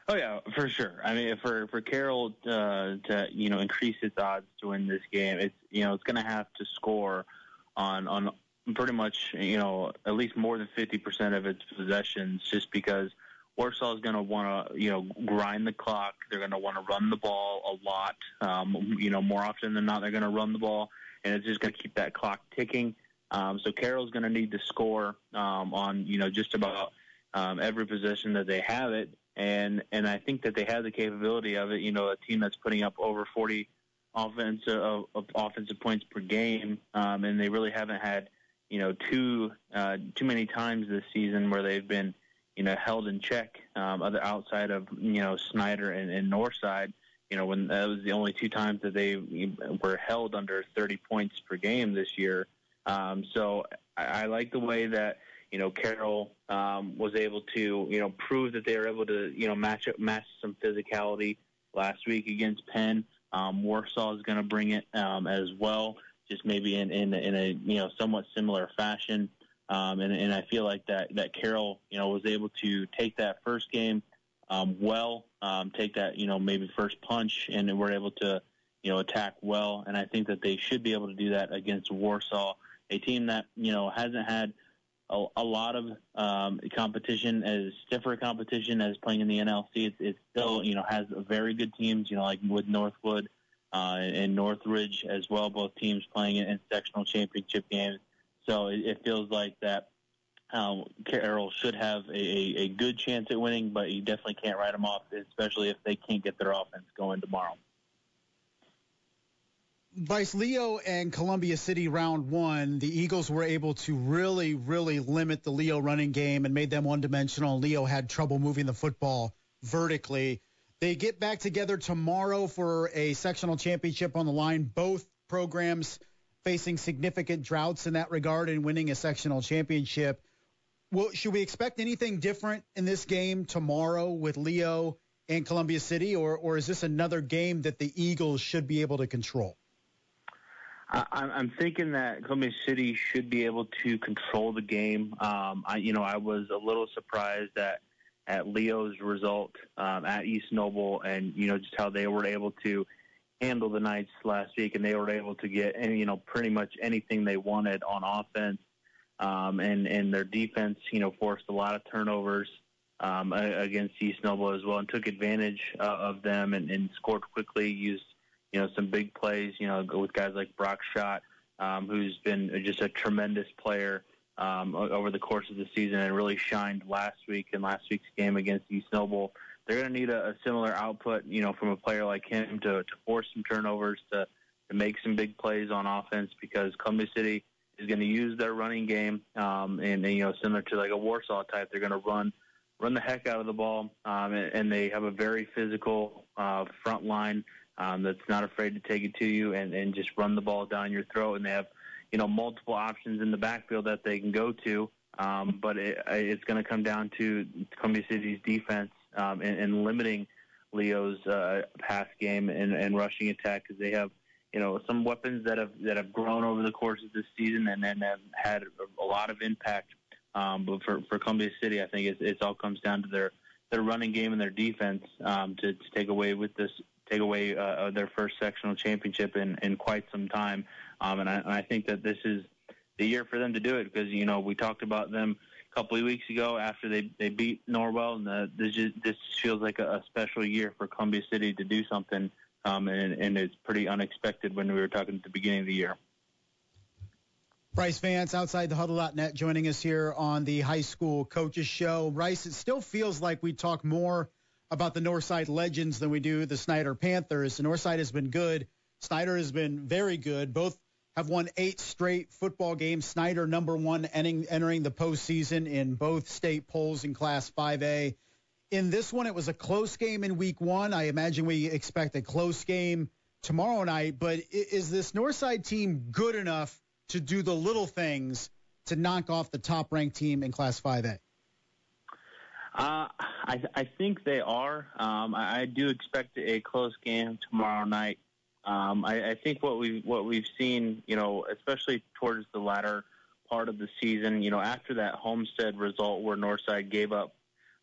Oh yeah, for sure. I mean, for for Carroll uh, to you know increase its odds to win this game, it's you know it's going to have to score on on pretty much you know at least more than fifty percent of its possessions, just because Warsaw is going to want to you know grind the clock. They're going to want to run the ball a lot. Um, you know, more often than not, they're going to run the ball, and it's just going to keep that clock ticking. Um, so Carroll's going to need to score um, on you know just about um, every position that they have it, and and I think that they have the capability of it. You know, a team that's putting up over 40 offensive of, of offensive points per game, um, and they really haven't had you know too uh, too many times this season where they've been you know held in check. Um, other outside of you know Snider and, and Northside, you know when that was the only two times that they were held under 30 points per game this year. Um, so I, I like the way that you know Carroll um, was able to you know prove that they were able to you know match up match some physicality last week against Penn. Um, Warsaw is going to bring it um, as well, just maybe in, in in a you know somewhat similar fashion. Um, and, and I feel like that that Carroll you know was able to take that first game um, well, um, take that you know maybe first punch, and we're able to you know attack well. And I think that they should be able to do that against Warsaw a team that you know hasn't had a, a lot of um, competition as stiffer competition as playing in the NLC. It, it still you know has very good teams. You know, like with Northwood uh, and Northridge as well. Both teams playing in, in sectional championship games. So it, it feels like that. Um, Carroll should have a, a good chance at winning, but you definitely can't write them off, especially if they can't get their offense going tomorrow. Vice Leo and Columbia City round one, the Eagles were able to really, really limit the Leo running game and made them one dimensional. Leo had trouble moving the football vertically. They get back together tomorrow for a sectional championship on the line. Both programs facing significant droughts in that regard and winning a sectional championship. Well, should we expect anything different in this game tomorrow with Leo and Columbia City, or, or is this another game that the Eagles should be able to control? I, I'm thinking that Columbia City should be able to control the game. Um, I, you know, I was a little surprised at at Leo's result um, at East Noble, and you know just how they were able to handle the Knights last week, and they were able to get any, you know pretty much anything they wanted on offense, um, and and their defense, you know, forced a lot of turnovers um, against East Noble as well, and took advantage uh, of them and, and scored quickly, used you know, some big plays, you know, with guys like Brock Schott, um, who's been just a tremendous player um, over the course of the season and really shined last week in last week's game against East Noble. They're going to need a, a similar output, you know, from a player like him to, to force some turnovers, to, to make some big plays on offense because Columbia City is going to use their running game, um, and, and you know, similar to like a Warsaw type, they're going to run run the heck out of the ball, um, and, and they have a very physical uh, front line um, that's not afraid to take it to you and, and just run the ball down your throat. And they have, you know, multiple options in the backfield that they can go to. Um, but it, it's going to come down to Columbia City's defense um, and, and limiting Leo's uh, pass game and, and rushing attack because they have, you know, some weapons that have that have grown over the course of this season and, and have had a, lot of impact. Um, but for, for Columbia City, I think it, it all comes down to their their running game and their defense um, to, to take away with this take away uh, their first sectional championship in, in quite some time. Um, and, I, and I think that this is the year for them to do it because, you know, we talked about them a couple of weeks ago after they, they beat Norwell. And the, this, just, this feels like a, a special year for Columbia City to do something. Um, and, and it's pretty unexpected when we were talking at the beginning of the year. Brice Vance, outside the huddle.net, joining us here on the high school coaches show. Brice, it still feels like we talk more about the Northside Legends than we do the Snider Panthers. The Northside has been good. Snider has been very good. Both have won eight straight football games. Snider number one entering, entering the postseason in both state polls in Class 5A. In this one, it was a close game in week one. I imagine we expect a close game tomorrow night. But is this Northside team good enough to do the little things to knock off the top ranked team in Class 5A? Uh, I, I think they are. Um, I, I do expect a close game tomorrow night. Um, I, I think what we what we've seen, you know, especially towards the latter part of the season, you know, after that Homestead result where Northside gave up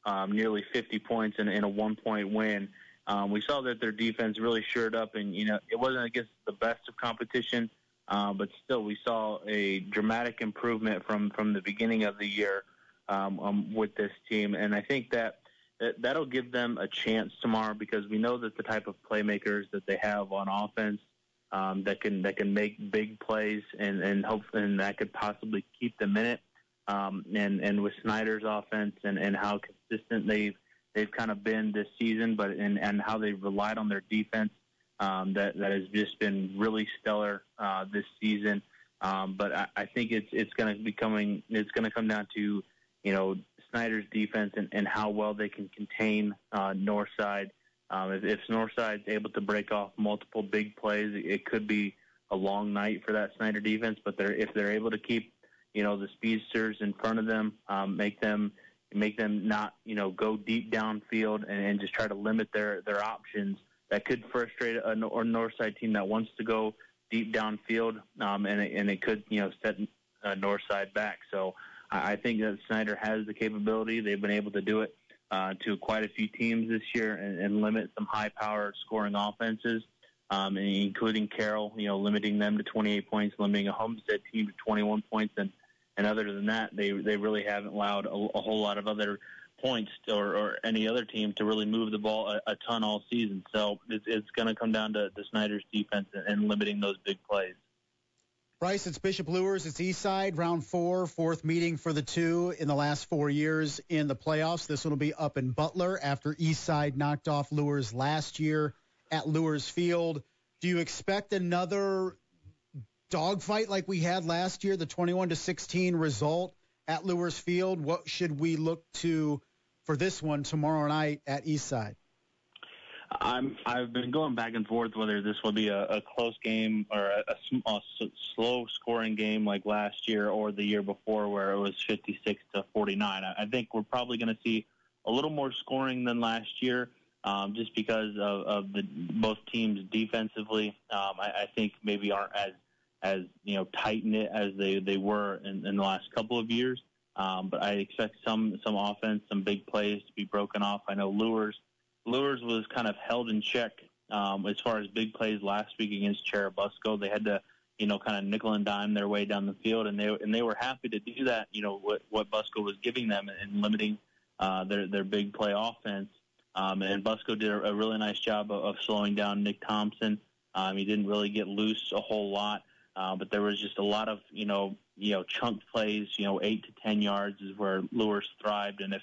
um, nearly 50 points in, in a one point win, um, we saw that their defense really shored up, and you know, it wasn't against the best of competition, uh, but still, we saw a dramatic improvement from from the beginning of the year um, um, with this team, and I think that, that that'll give them a chance tomorrow because we know that the type of playmakers that they have on offense um, that can that can make big plays and and hope and that could possibly keep them in it. Um, and and with Snider's offense and and how consistent they've they've kind of been this season, but and and how they've relied on their defense um, that that has just been really stellar uh, this season. Um, but I, I think it's it's going to be coming. It's going to come down to you know, Snider's defense and, and how well they can contain uh, Northside. Um, if, if Northside's able to break off multiple big plays, it could be a long night for that Snider defense. But they're, if they're able to keep, you know, the speedsters in front of them, um, make them make them not, you know, go deep downfield and, and just try to limit their their options. That could frustrate a, a Northside team that wants to go deep downfield, um, and it, and it could, you know, set uh, Northside back. So I think that Snider has the capability. They've been able to do it uh, to quite a few teams this year and, and limit some high-powered scoring offenses, um, including Carroll. You know, limiting them to 28 points, limiting a Homestead team to 21 points, and and other than that, they they really haven't allowed a, a whole lot of other points or, or any other team to really move the ball a, a ton all season. So it's, it's going to come down to the Snider's defense and, and limiting those big plays. Brice, it's Bishop Luers. It's Eastside, round four, fourth meeting for the two in the last four years in the playoffs. This one will be up in Butler after Eastside knocked off Luers last year at Luers Field. Do you expect another dogfight like we had last year, the 21 to 16 result at Luers Field? What should we look to for this one tomorrow night at Eastside? I'm I've been going back and forth whether this will be a, a close game or a, a, a slow scoring game like last year or the year before where it was 56 to 49. I, I think we're probably going to see a little more scoring than last year, um, just because of, of the both teams defensively. Um, I, I think maybe aren't as as you know tight knit as they they were in, in the last couple of years. Um, but I expect some some offense, some big plays to be broken off. I know Luers Luers was kind of held in check um, as far as big plays last week against Churubusco. They had to, you know, kind of nickel and dime their way down the field, and they and they were happy to do that. You know what what Busco was giving them and limiting uh, their their big play offense. Um, and Busco did a, really nice job of, of slowing down Nick Thompson. Um, he didn't really get loose a whole lot. uh, but there was just a lot of you know you know chunk plays. You know, eight to ten yards is where Luers thrived, and if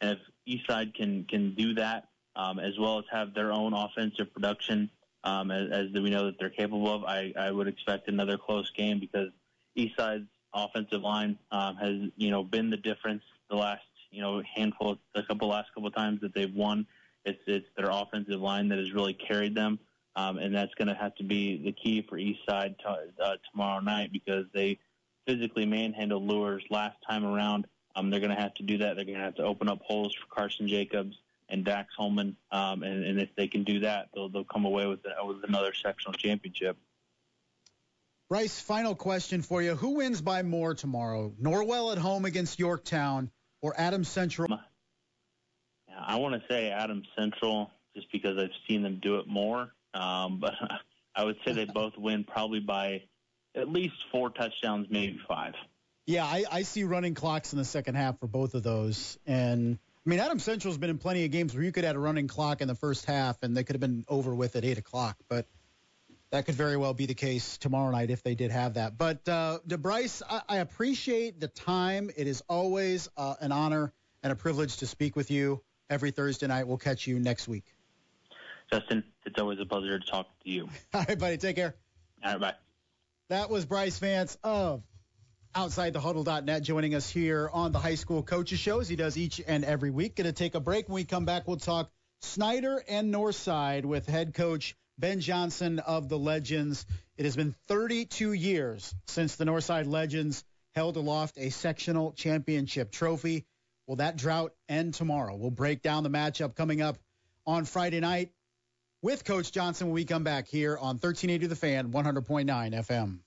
and if Eastside can can do that um, as well as have their own offensive production um, as, as we know that they're capable of, I, I would expect another close game because Eastside's offensive line um, has you know been the difference the last you know handful, a couple last couple times that they've won. It's it's their offensive line that has really carried them, um, and that's going to have to be the key for Eastside to, uh, tomorrow night because they physically manhandled Luers last time around. Um, they're going to have to do that. They're going to have to open up holes for Carson Jacobs and Dax Holman, um, and, and if they can do that, they'll they'll come away with with another sectional championship. Brice, final question for you: Who wins by more tomorrow? Norwell at home against Yorktown, or Adams Central? I want to say Adams Central, just because I've seen them do it more. Um, but I would say they both win probably by at least four touchdowns, maybe five. Yeah, I, I see running clocks in the second half for both of those. And I mean, Adam Central's been in plenty of games where you could add a running clock in the first half and they could have been over with at 8 o'clock. But that could very well be the case tomorrow night if they did have that. But, uh, DeBryce, I, I appreciate the time. It is always uh, an honor and a privilege to speak with you every Thursday night. We'll catch you next week. Justin, it's always a pleasure to talk to you. All right, buddy. Take care. All right, bye. That was Brice Vance of OutsideTheHuddle.net joining us here on the High School Coaches Show as he does each and every week. Going to take a break. When we come back, we'll talk Snider and Northside with head coach Ben Johnson of the Legends. It has been 32 years since the Northside Legends held aloft a sectional championship trophy. Will that drought end tomorrow? We'll break down the matchup coming up on Friday night with Coach Johnson when we come back here on 1380 The Fan, 100.9 FM.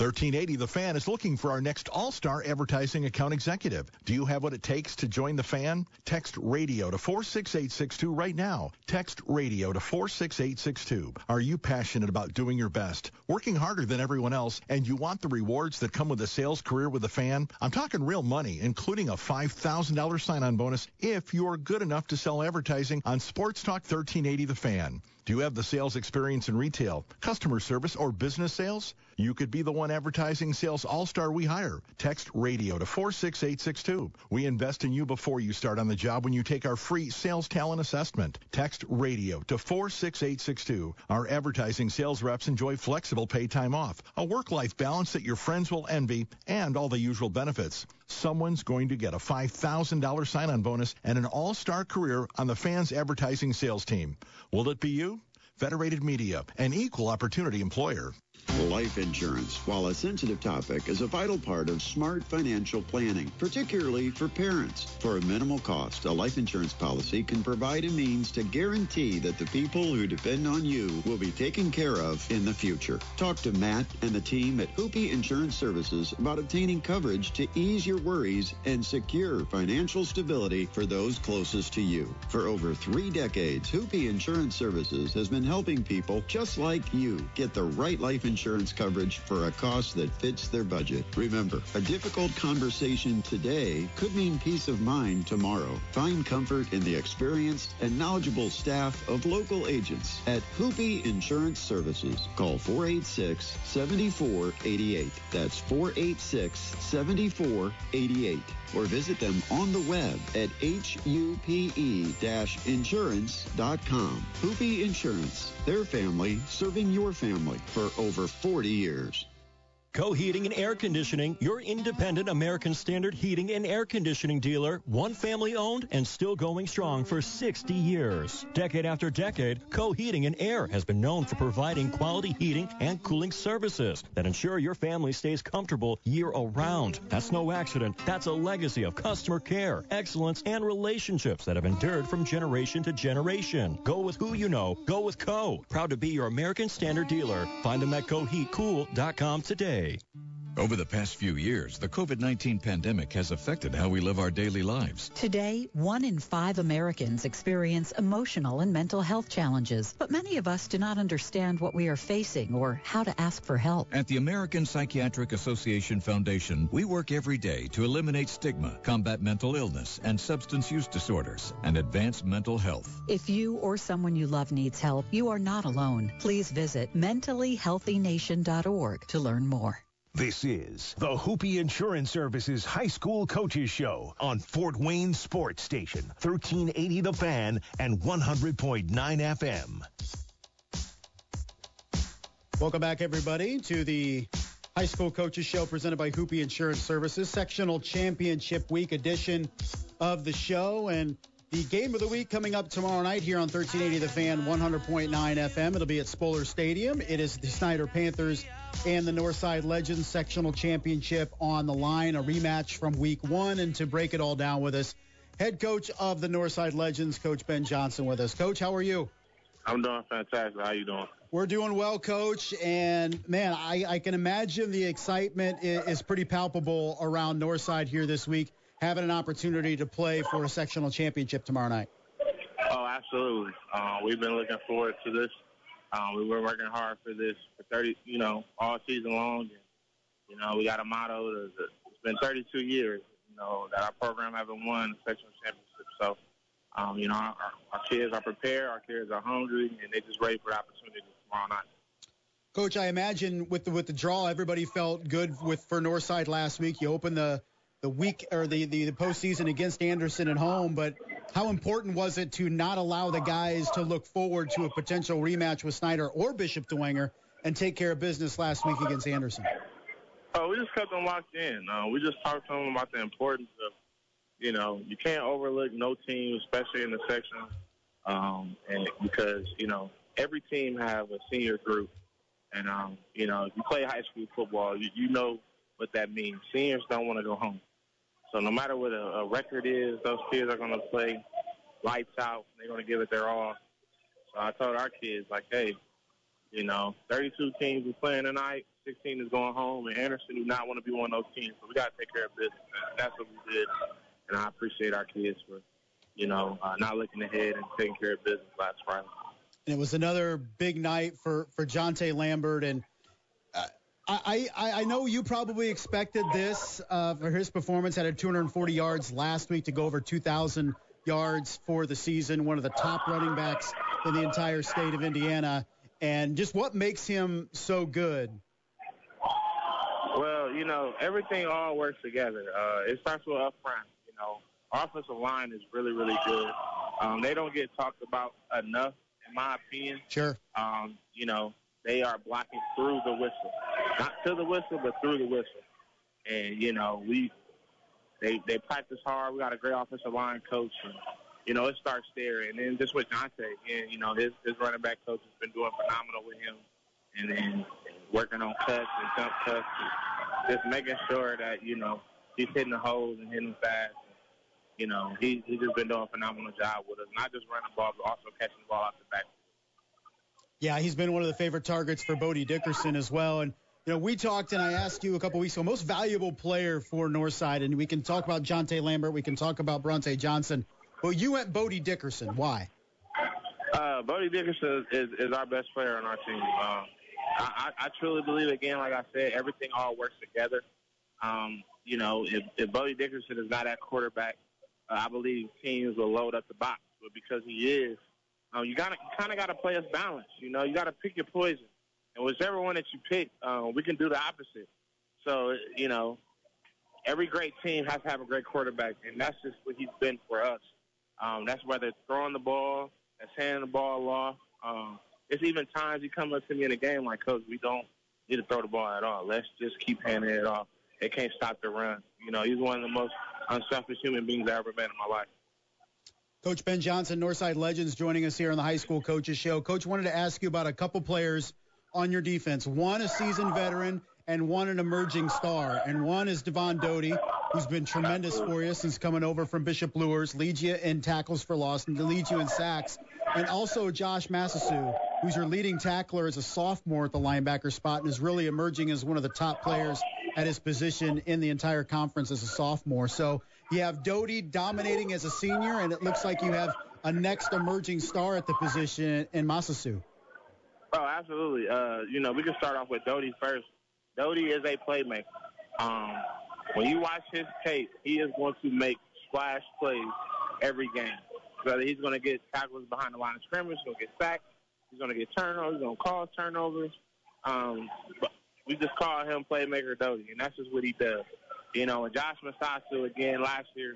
1380 The Fan is looking for our next all-star advertising account executive. Do you have what it takes to join the fan? Text radio to 46862 right now. Text radio to 46862. Are you passionate about doing your best, working harder than everyone else, and you want the rewards that come with a sales career with the fan? I'm talking real money, including a $5,000 sign-on bonus if you're good enough to sell advertising on Sports Talk 1380 The Fan. Do you have the sales experience in retail, customer service, or business sales? You could be the one advertising sales all-star we hire. Text radio to 46862. We invest in you before you start on the job when you take our free sales talent assessment. Text radio to 46862. Our advertising sales reps enjoy flexible pay time off, a work-life balance that your friends will envy, and all the usual benefits. Someone's going to get a $5,000 sign-on bonus and an all-star career on the fans advertising sales team. Will it be you? Federated Media, an equal opportunity employer. Life insurance, while a sensitive topic, is a vital part of smart financial planning, particularly for parents. For a minimal cost, a life insurance policy can provide a means to guarantee that the people who depend on you will be taken care of in the future. Talk to Matt and the team at Hupe Insurance Services about obtaining coverage to ease your worries and secure financial stability for those closest to you. For over three decades, Hupe Insurance Services has been helping people just like you get the right life insurance coverage for a cost that fits their budget. Remember, a difficult conversation today could mean peace of mind tomorrow. Find comfort in the experienced and knowledgeable staff of local agents at Hupe Insurance Services. Call 486-7488. That's 486-7488. Or visit them on the web at hupe-insurance.com. Hupe Insurance, their family serving your family for over 40 years. Co Heating and Air Conditioning, your independent American Standard heating and air conditioning dealer, one family owned and still going strong for 60 years. Decade after decade, Co Heating and Air has been known for providing quality heating and cooling services that ensure your family stays comfortable year around. That's no accident. That's a legacy of customer care, excellence, and relationships that have endured from generation to generation. Go with who you know. Go with Co. Proud to be your American Standard dealer. Find them at coheatcool.com today day. Over the past few years, the COVID-19 pandemic has affected how we live our daily lives. Today, one in five Americans experience emotional and mental health challenges, but many of us do not understand what we are facing or how to ask for help. At the American Psychiatric Association Foundation, we work every day to eliminate stigma, combat mental illness and substance use disorders, and advance mental health. If you or someone you love needs help, you are not alone. Please visit mentallyhealthynation.org to learn more. This is the Hupe Insurance Services High School Coaches Show on Fort Wayne Sports Station, 1380 The Fan and 100.9 FM. Welcome back, everybody, to the High School Coaches Show presented by Hupe Insurance Services, Sectional Championship Week edition of the show. And the game of the week coming up tomorrow night here on 1380 The Fan, 100.9 FM. It'll be at Spuller Stadium. It is the Snider Panthers and the Northside Legends sectional championship on the line, a rematch from week one. And to break it all down with us, head coach of the Northside Legends, Coach Ben Johnson, with us. Coach, how are you? I'm doing fantastic. How you doing? We're doing well, Coach. And man, I, I can imagine the excitement is, is pretty palpable around Northside here this week, having an opportunity to play for a sectional championship tomorrow night. Oh, absolutely. Uh, we've been looking forward to this. Um, we were working hard for this for 30, you know, all season long. And, you know, we got a motto. That, it's been 32 years, you know, that our program haven't won a sectional championship. So, um, you know, our, our kids are prepared, our kids are hungry, and they're just ready for the opportunity tomorrow night. Coach, I imagine with the with the draw, everybody felt good with for Northside last week. You opened the the week or the, the the postseason against Anderson at home, but how important was it to not allow the guys to look forward to a potential rematch with Snider or Bishop Dwenger and take care of business last week against Anderson? Oh, we just kept them locked in. Uh, we just talked to them about the importance of, you know, you can't overlook no team, especially in the section, um, and because you know every team have a senior group, and um, you know if you play high school football, you, you know what that means. Seniors don't want to go home. So no matter what a, a record is, those kids are going to play lights out. They're going to give it their all. So I told our kids, like, hey, you know, 32 teams are playing tonight. 16 is going home, and Anderson do not want to be one of those teams. So we got to take care of business. That's what we did. And I appreciate our kids for, you know, uh, not looking ahead and taking care of business last Friday. And it was another big night for for Jonte Lambert and I, I, I know you probably expected this uh, for his performance. Had 240 yards last week to go over 2,000 yards for the season. One of the top running backs in the entire state of Indiana. And just what makes him so good? Well, you know, everything all works together. Uh, it starts with up front. You know, offensive line is really, really good. Um, they don't get talked about enough, in my opinion. Sure. Um, you know, they are blocking through the whistle, not to the whistle, but through the whistle. And you know, we they they practice hard. We got a great offensive line coach, and you know it starts there. And then just with Jonte, and you know his his running back coach has been doing phenomenal with him, and then working on cuts and jump cuts, and just making sure that you know he's hitting the holes and hitting fast. You know, he he's just been doing a phenomenal job with us, not just running the ball, but also catching the ball out the back. Yeah, he's been one of the favorite targets for Bodie Dickerson as well. And, you know, we talked and I asked you a couple weeks ago, most valuable player for Northside. And we can talk about Jonte Lambert. We can talk about Bronte Johnson. But you went Bodie Dickerson. Why? Uh, Bodie Dickerson is, is our best player on our team. Um, I, I truly believe, again, like I said, everything all works together. Um, you know, if, if Bodie Dickerson is not at quarterback, uh, I believe teams will load up the box. But because he is, um, you gotta kind of got to play us balanced. You know, you got to pick your poison, and whichever one that you pick, um, we can do the opposite. So you know, every great team has to have a great quarterback, and that's just what he's been for us. Um, that's whether it's throwing the ball, that's handing the ball off. Um, it's even times he come up to me in a game like, Coach, we don't need to throw the ball at all. Let's just keep handing it off. It can't stop the run. You know, he's one of the most unselfish human beings I ever met in my life. Coach Ben Johnson, Northside Legends, joining us here on the High School Coaches Show. Coach, wanted to ask you about a couple players on your defense. One, a seasoned veteran, and one, an emerging star. And one is Devon Doty, who's been tremendous for you since coming over from Bishop Luers, leads you in tackles for loss and leads you in sacks. And also Josh Massasu, who's your leading tackler as a sophomore at the linebacker spot and is really emerging as one of the top players at his position in the entire conference as a sophomore. So you have Doty dominating as a senior, and it looks like you have a next emerging star at the position in Masasu. Oh, absolutely. Uh, you know, we can start off with Doty first. Doty is a playmaker. Um, when you watch his tape, he is going to make splash plays every game. Whether he's going to get tackles behind the line of scrimmage, he's going to get sacked, he's going to get turnovers, he's going to cause turnovers. Um, but we just call him playmaker Doty, and that's just what he does. You know, and Josh Masasu again last year,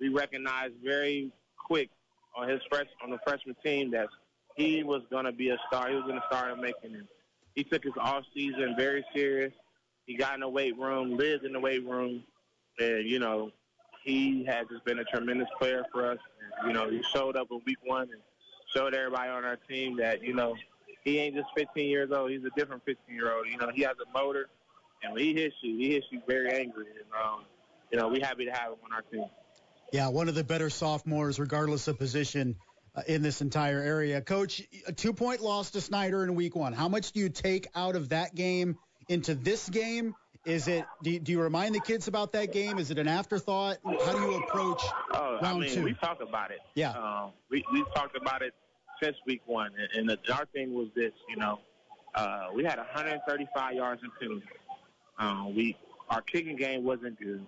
we recognized very quick on his fresh on the freshman team that he was going to be a star. He was going to start making it. He took his off season very serious. He got in the weight room, lived in the weight room, and you know, he has just been a tremendous player for us. And, you know, he showed up in week one and showed everybody on our team that you know he ain't just 15 years old. He's a different 15 year old. You know, he has a motor, and when he hits you, he hits you very angry. And um, you know, we're happy to have him on our team. Yeah, one of the better sophomores, regardless of position. Uh, in this entire area. Coach, a two point loss to Snider in week one. How much do you take out of that game into this game? Is it, do, do you remind the kids about that game? Is it an afterthought? How do you approach oh, round I mean, two? we talk about it. Yeah. Um, we, we've talked about it since week one. And, and the, our thing was this, you know, uh, we had 135 yards in penalties. Um, we, our kicking game wasn't good.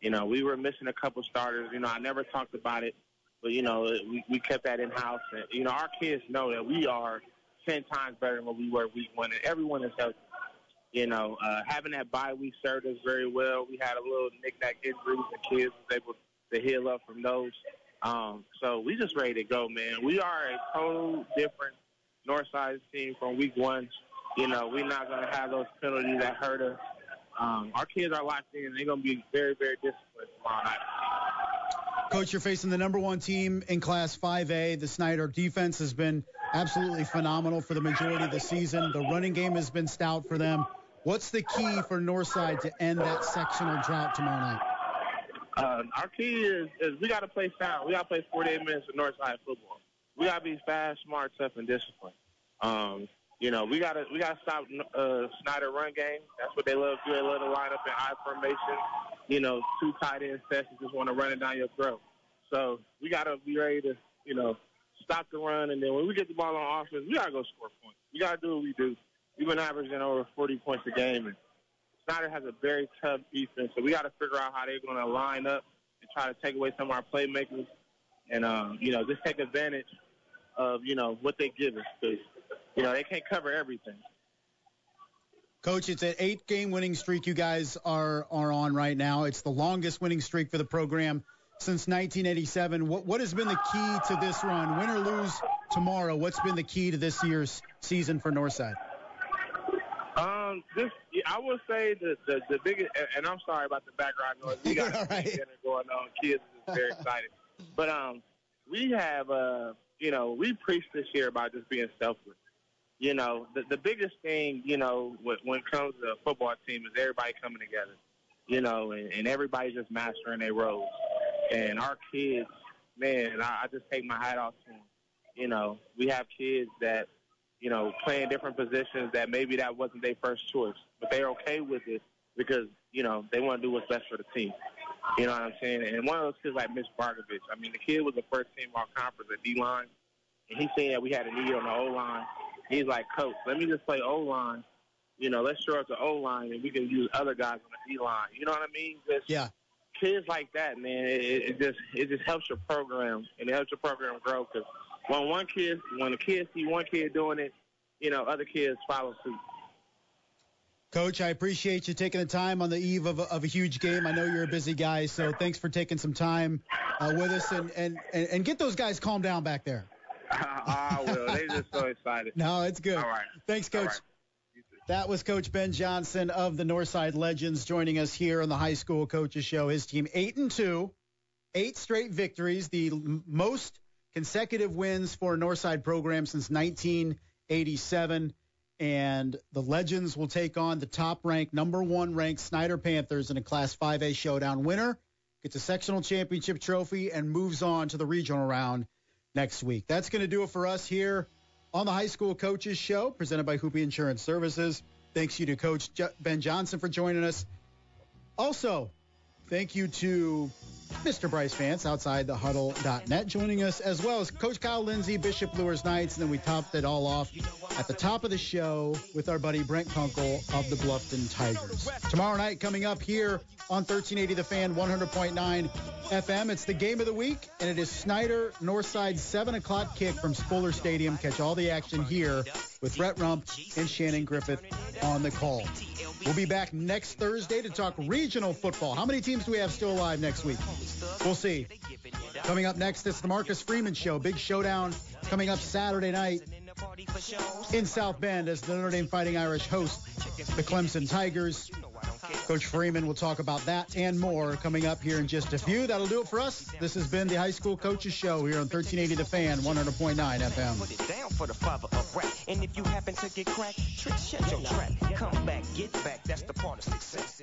You know, we were missing a couple starters. You know, I never talked about it but you know, we, we kept that in house, and you know, our kids know that we are ten times better than what we were week one, and everyone is healthy. You know, uh, having that bye week served us very well. We had a little knick-knack injuries, and kids was able to heal up from those. Um, so we just ready to go, man. We are a total different Northside team from week one. You know, we're not going to have those penalties that hurt us. Um, our kids are locked in. They're going to be very, very disciplined tomorrow night. Coach, you're facing the number one team in Class 5A. The Snider defense has been absolutely phenomenal for the majority of the season. The running game has been stout for them. What's the key for Northside to end that sectional drought tomorrow night? Uh, our key is, is we got to play sound. We got to play 48 minutes of Northside football. We got to be fast, smart, tough, and disciplined. Um, you know, we got to we got to stop uh, Snider run game. That's what they love to do. They love to line up in I formation. You know, two tight end sets. You just want to run it down your throat. So we got to be ready to, you know, stop the run. And then when we get the ball on offense, we got to go score points. We got to do what we do. We've been averaging over 40 points a game. And Snider has a very tough defense. So we got to figure out how they're going to line up and try to take away some of our playmakers and, um, you know, just take advantage of, you know, what they give us. Because, you know, they can't cover everything. Coach, it's an eight-game winning streak you guys are are on right now. It's the longest winning streak for the program since 1987. What what has been the key to this run? Win or lose tomorrow, what's been the key to this year's season for Northside? Um, this I would say the the, the biggest, and I'm sorry about the background noise. We got right. dinner going on. Kids is very excited, but um, we have uh, you know, we preach this year about just being selfless. You know, the the biggest thing, you know, when, when it comes to a football team is everybody coming together. You know, and, and everybody just mastering their roles. And our kids, man, I, I just take my hat off to them. You know, we have kids that, you know, playing different positions that maybe that wasn't their first choice, but they're okay with it because, you know, they want to do what's best for the team. You know what I'm saying? And one of those kids like Mitch Bargovich, I mean, the kid was the first team all conference at D line, and he's saying that we had a need on the O line. He's like, Coach, let me just play O line. You know, let's show up the O line, and we can use other guys on the D line. You know what I mean? Just, yeah kids like that, man, it, it just it just helps your program and it helps your program grow. Because when one kid, when the kids see one kid doing it, you know, other kids follow suit. Coach, I appreciate you taking the time on the eve of a, of a huge game. I know you're a busy guy, so thanks for taking some time uh, with us and, and, and, and get those guys calmed down back there. I will. They're just so excited. No, it's good. All right. Thanks, Coach. All right. That was Coach Ben Johnson of the Northside Legends joining us here on the High School Coaches Show. His team eight and two, eight straight victories, the most consecutive wins for a Northside program since 1987. And the Legends will take on the top ranked, number one ranked Snider Panthers in a Class 5A showdown. Winner gets a sectional championship trophy and moves on to the regional round next week. That's going to do it for us here on the High School Coaches Show, presented by Hupe Insurance Services. Thanks you to Coach Ben Johnson for joining us Also, thank you to Mr. Brice Vance outside the huddle.net joining us, as well as Coach Kyle Lindsay, Bishop Luers Knights. And then we topped it all off at the top of the show with our buddy Brent Kunkel of the Bluffton Tigers. Tomorrow night, coming up here on 1380 The Fan, 100.9 FM. It's the game of the week, and it is Snider Northside 7 o'clock kick from Spuller Stadium. Catch all the action here with Brett Rump and Shannon Griffith on the call. We'll be back next Thursday to talk regional football. How many teams do we have still alive next week? We'll see. Coming up next, it's the Marcus Freeman Show. Big showdown coming up Saturday night in South Bend as the Notre Dame Fighting Irish host the Clemson Tigers. Coach Freeman will talk about that and more coming up here in just a few. That'll do it for us. This has been the High School Coaches Show here on 1380 The Fan, 100.9 FM. Put it down for the father of rap. And if you happen to get cracked, shut your trap. Come back, get back. That's the part of success.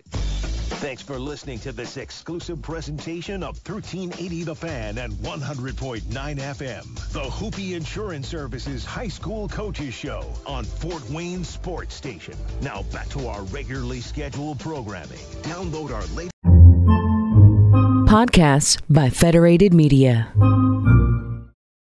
Thanks for listening to this exclusive presentation of 1380 The Fan and 100.9 FM. The Hupe Insurance Services High School Coaches Show on Fort Wayne Sports Station. Now back to our regularly scheduled programming. Download our latest podcasts by Federated Media.